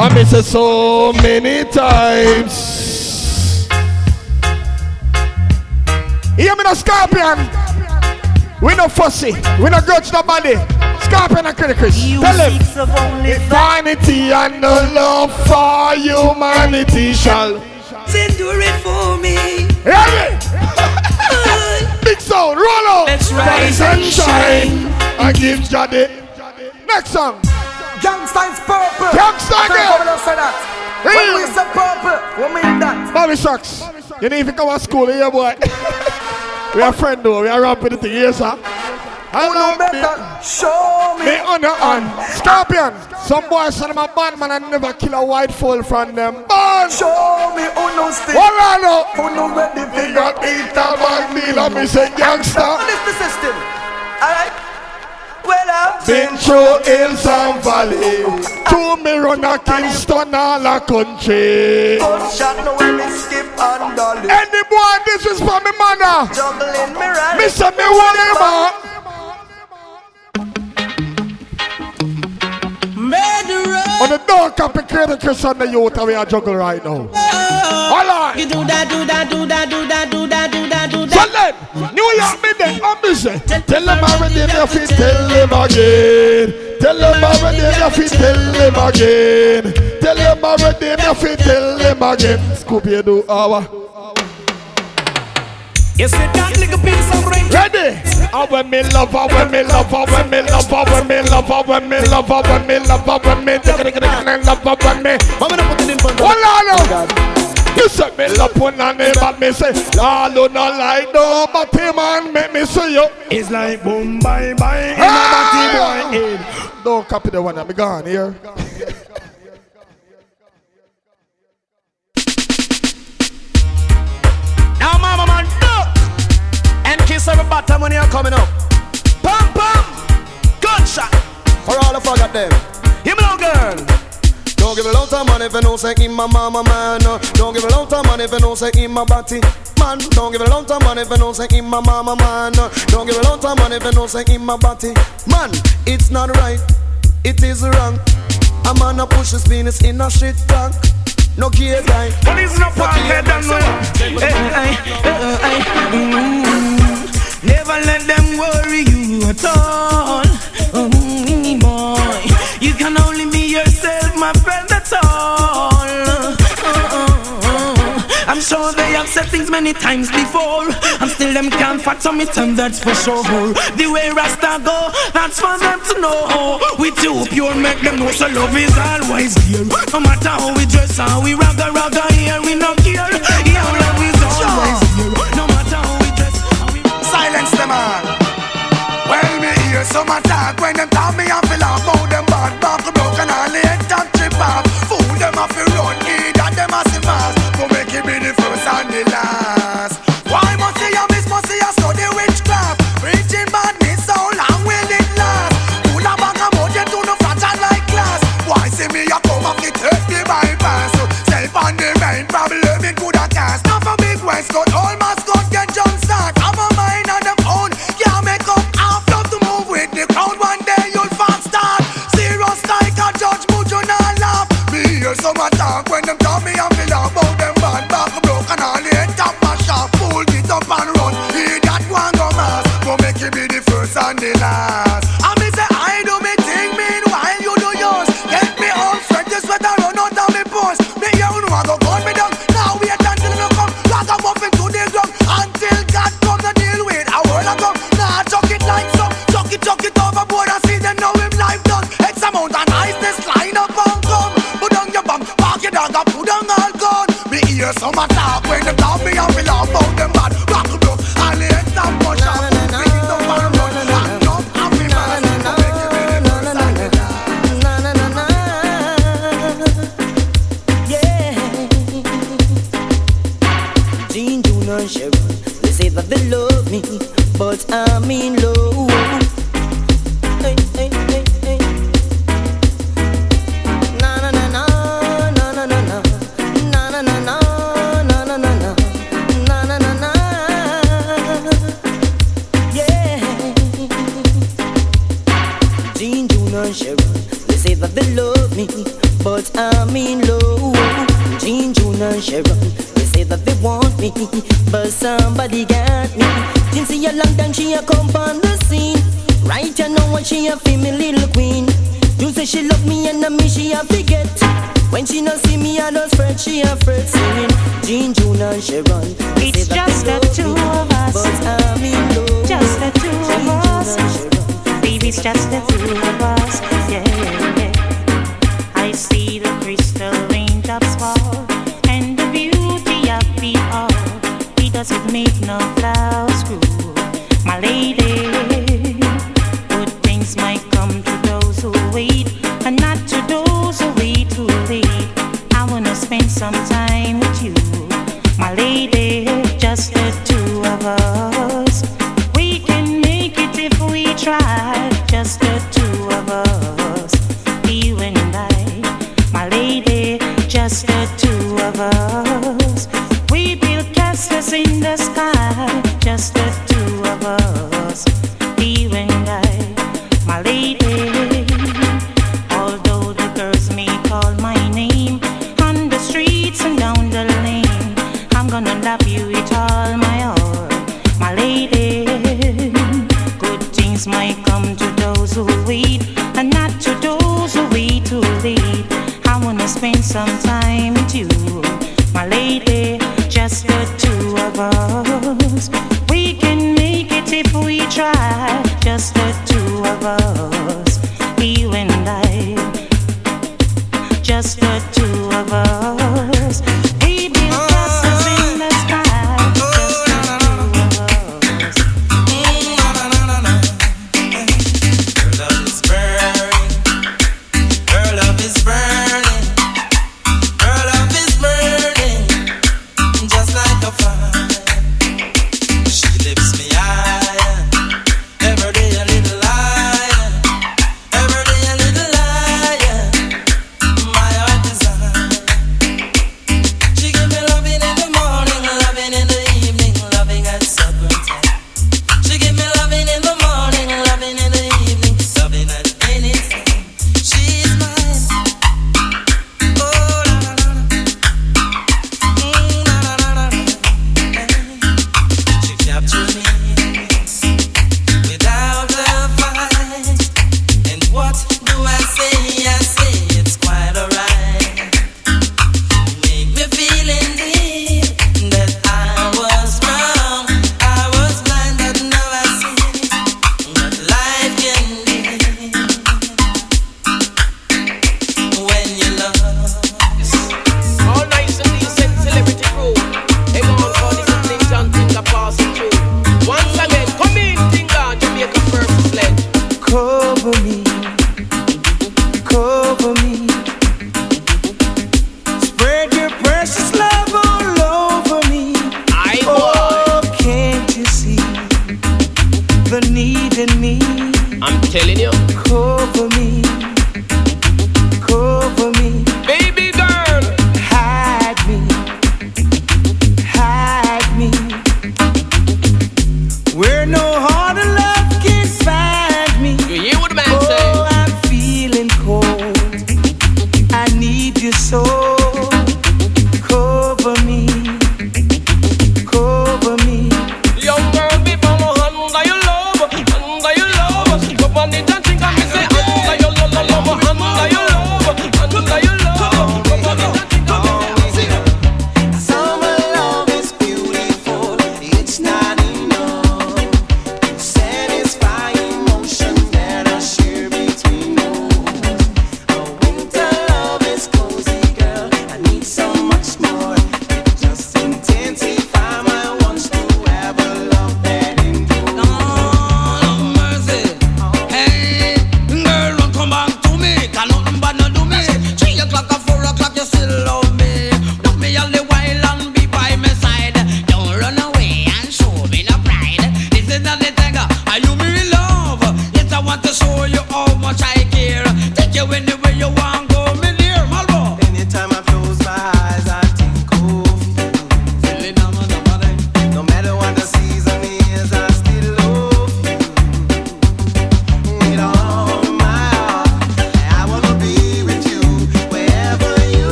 I miss it so many times. Hear me, no scorpion. We no fussy. We no grudge nobody. Scorpion and criticus. Tell him. Vanity and no love for humanity shall. Do it for me. Hear me? Big sound, roll out. Let's rise and shine. And give Jade. Next song. Gangsta is purple. Gangsta girl. say that. Hey. When we say purple, we mean that. Bobby Socks. You need to come to school here, boy. we are friend though. We are rapping the thing here, sir. I know better. Show me. Me on on. Scorpion. Some boys say I'm a bad man and never kill a white fool from them. Burn. Show me who knows still. Hold on now. Who know ready We got eat a bag meal and me say gangster. What is the system? Alright. Well, I've Been through hills and valleys. To me run a Kingston all a country. Gunshot no when me skip and dolly. Any boy this is for me mother. Juggling me right. Me say me want him On the dog copy creator Chris and the youth and we are juggle right now. Oh. Hold on. You do that, do that, do that, do that, do that, do that, do that. Tell them, New York there, I'm busy. Tell them already, me fi tell them again. Tell them already, me fi tell them again. Tell them already, me fi tell them again. Scooby Doo hour. You said that little piece of ring. Ready? I when me love her, when me love her, when me love her, when me love her, when me love her, when me love her, when me love her, when me. I'm gonna put it in front of Hold on now. You say me love one and name but me say Lord do not like nobody man make me see you It's like boom bye bye in a Ah! batty boy head. Don't copy the one that me gone here Now, kiss every bottom when you're coming up. Pam pam, gunshot for all the forgot them. Hear me now, girl. Don't give a lot of money if you know say in my mama man. Don't give a lot of money if you know say in my body man. Don't give a lot of money if you know say in my mama man. Don't give a lot of money if you know say in my body man. It's not right, it is wrong. A man a push his penis in a shit tank. No gear guy. Police no park head and no. Never let them worry you at all. Mm, boy, you can only be yourself, my friend. That's all. Uh-uh. I'm sure they have said things many times before, and still them can't fathom me, and that's for sure. The way Rasta go, that's for them to know. We too pure, make them know so love is always here. No matter how we dress, how we ragga ragga here, we no care. Yeah, some attack when them tell me I feel off. Yes, I'm a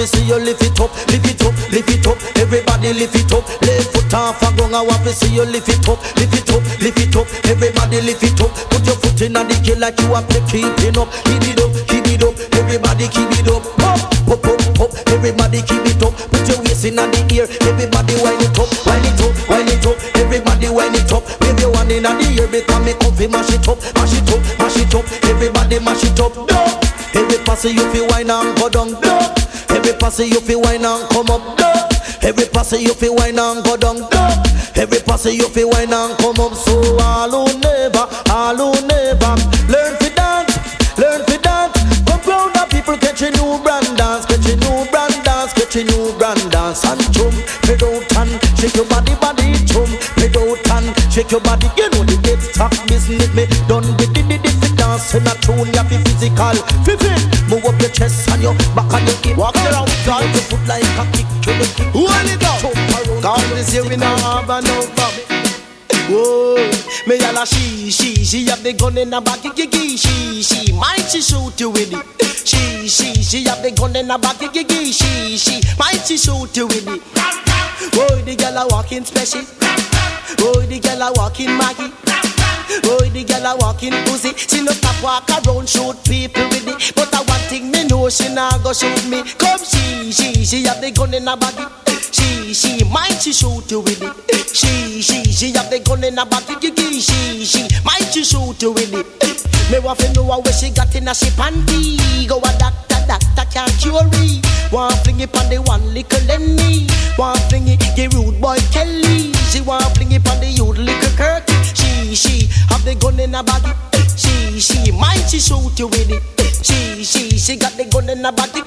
gong, I see you lift it up, lift it up, lift it up. Everybody lift it up. Left foot off a gong, I want to see you lift it up, lift it up, lift it up. Everybody lift it up. Put your foot in the kill like you are play keeping up. Keep it up, keep it up. Everybody keep it up. Up, up, up, up. Everybody keep it up. Put your waist in the ear. Everybody wind it up, wind it up, wind it up. Everybody wind it up. Wave your one in the ear because me comfy mash it up, mash it up, mash it up. Everybody mash it up. Every passy you feel wine and go down. Passy you feel wine and come up. No. Every passy you feel wine and go down. No. Every passy you feel wine and come up. So all who never, all who never learn to dance, learn to dance. Come round the people catch a new brand dance, catch a new brand dance, catch a new brand dance and head out and shake your body, body head out and shake your body. You know the get stuck business me done with the the the dance and a tune ya be physical. Fifteen, move up your chest and your back and your like a kick to the kick. Hold it up. Cause this year we now have a number. Whoa, me a she, she, she have the gun in her back, gigi, she, she, might she shoot you with it. She, she, she have the gun in her back, gigi, she, she, might she shoot you with it. Boy, the girl a walking special. Boy, the girl a walking Maggie. Boy, the girl a walking pussy. She no stop walk around shoot people with it. But I one thing me know she nah go shoot me. Come she, she, she have the gun in her body. She, she, might she shoot you with it. She, she, she have the gun in her body. She, she, might she shoot you with it. Me want to know where she got in a she panty. Go a doctor, doctor can't cure it. Want fling it on the one little Lenny. Want fling it, the rude boy Kelly. She want fling it on the youth little Kirk. She, she, have the gun in her body. She, she, might she shoot you with it. She, she, she got the gun in her body.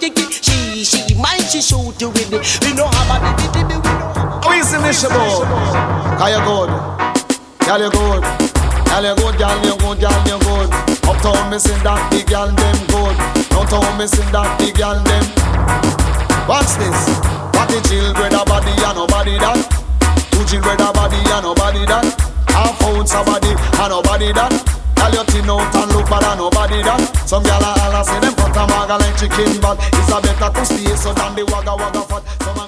We know how about it, we know how is the mission, boy? Cause you good. Girl, you good. Girl, you good, girl, you good, girl, you good. Uptown, me sing that big girl, them good. Downtown, me sing that big girl, them. What's this? What the children a body and nobody that. Two children a body and nobody that. Half ounce a body and nobody that. Girl, you thin out and look and nobody that. Some gyal a holla say them cut a maga like chicken bag. It's a better to stay so than the wagga wagga fat. Some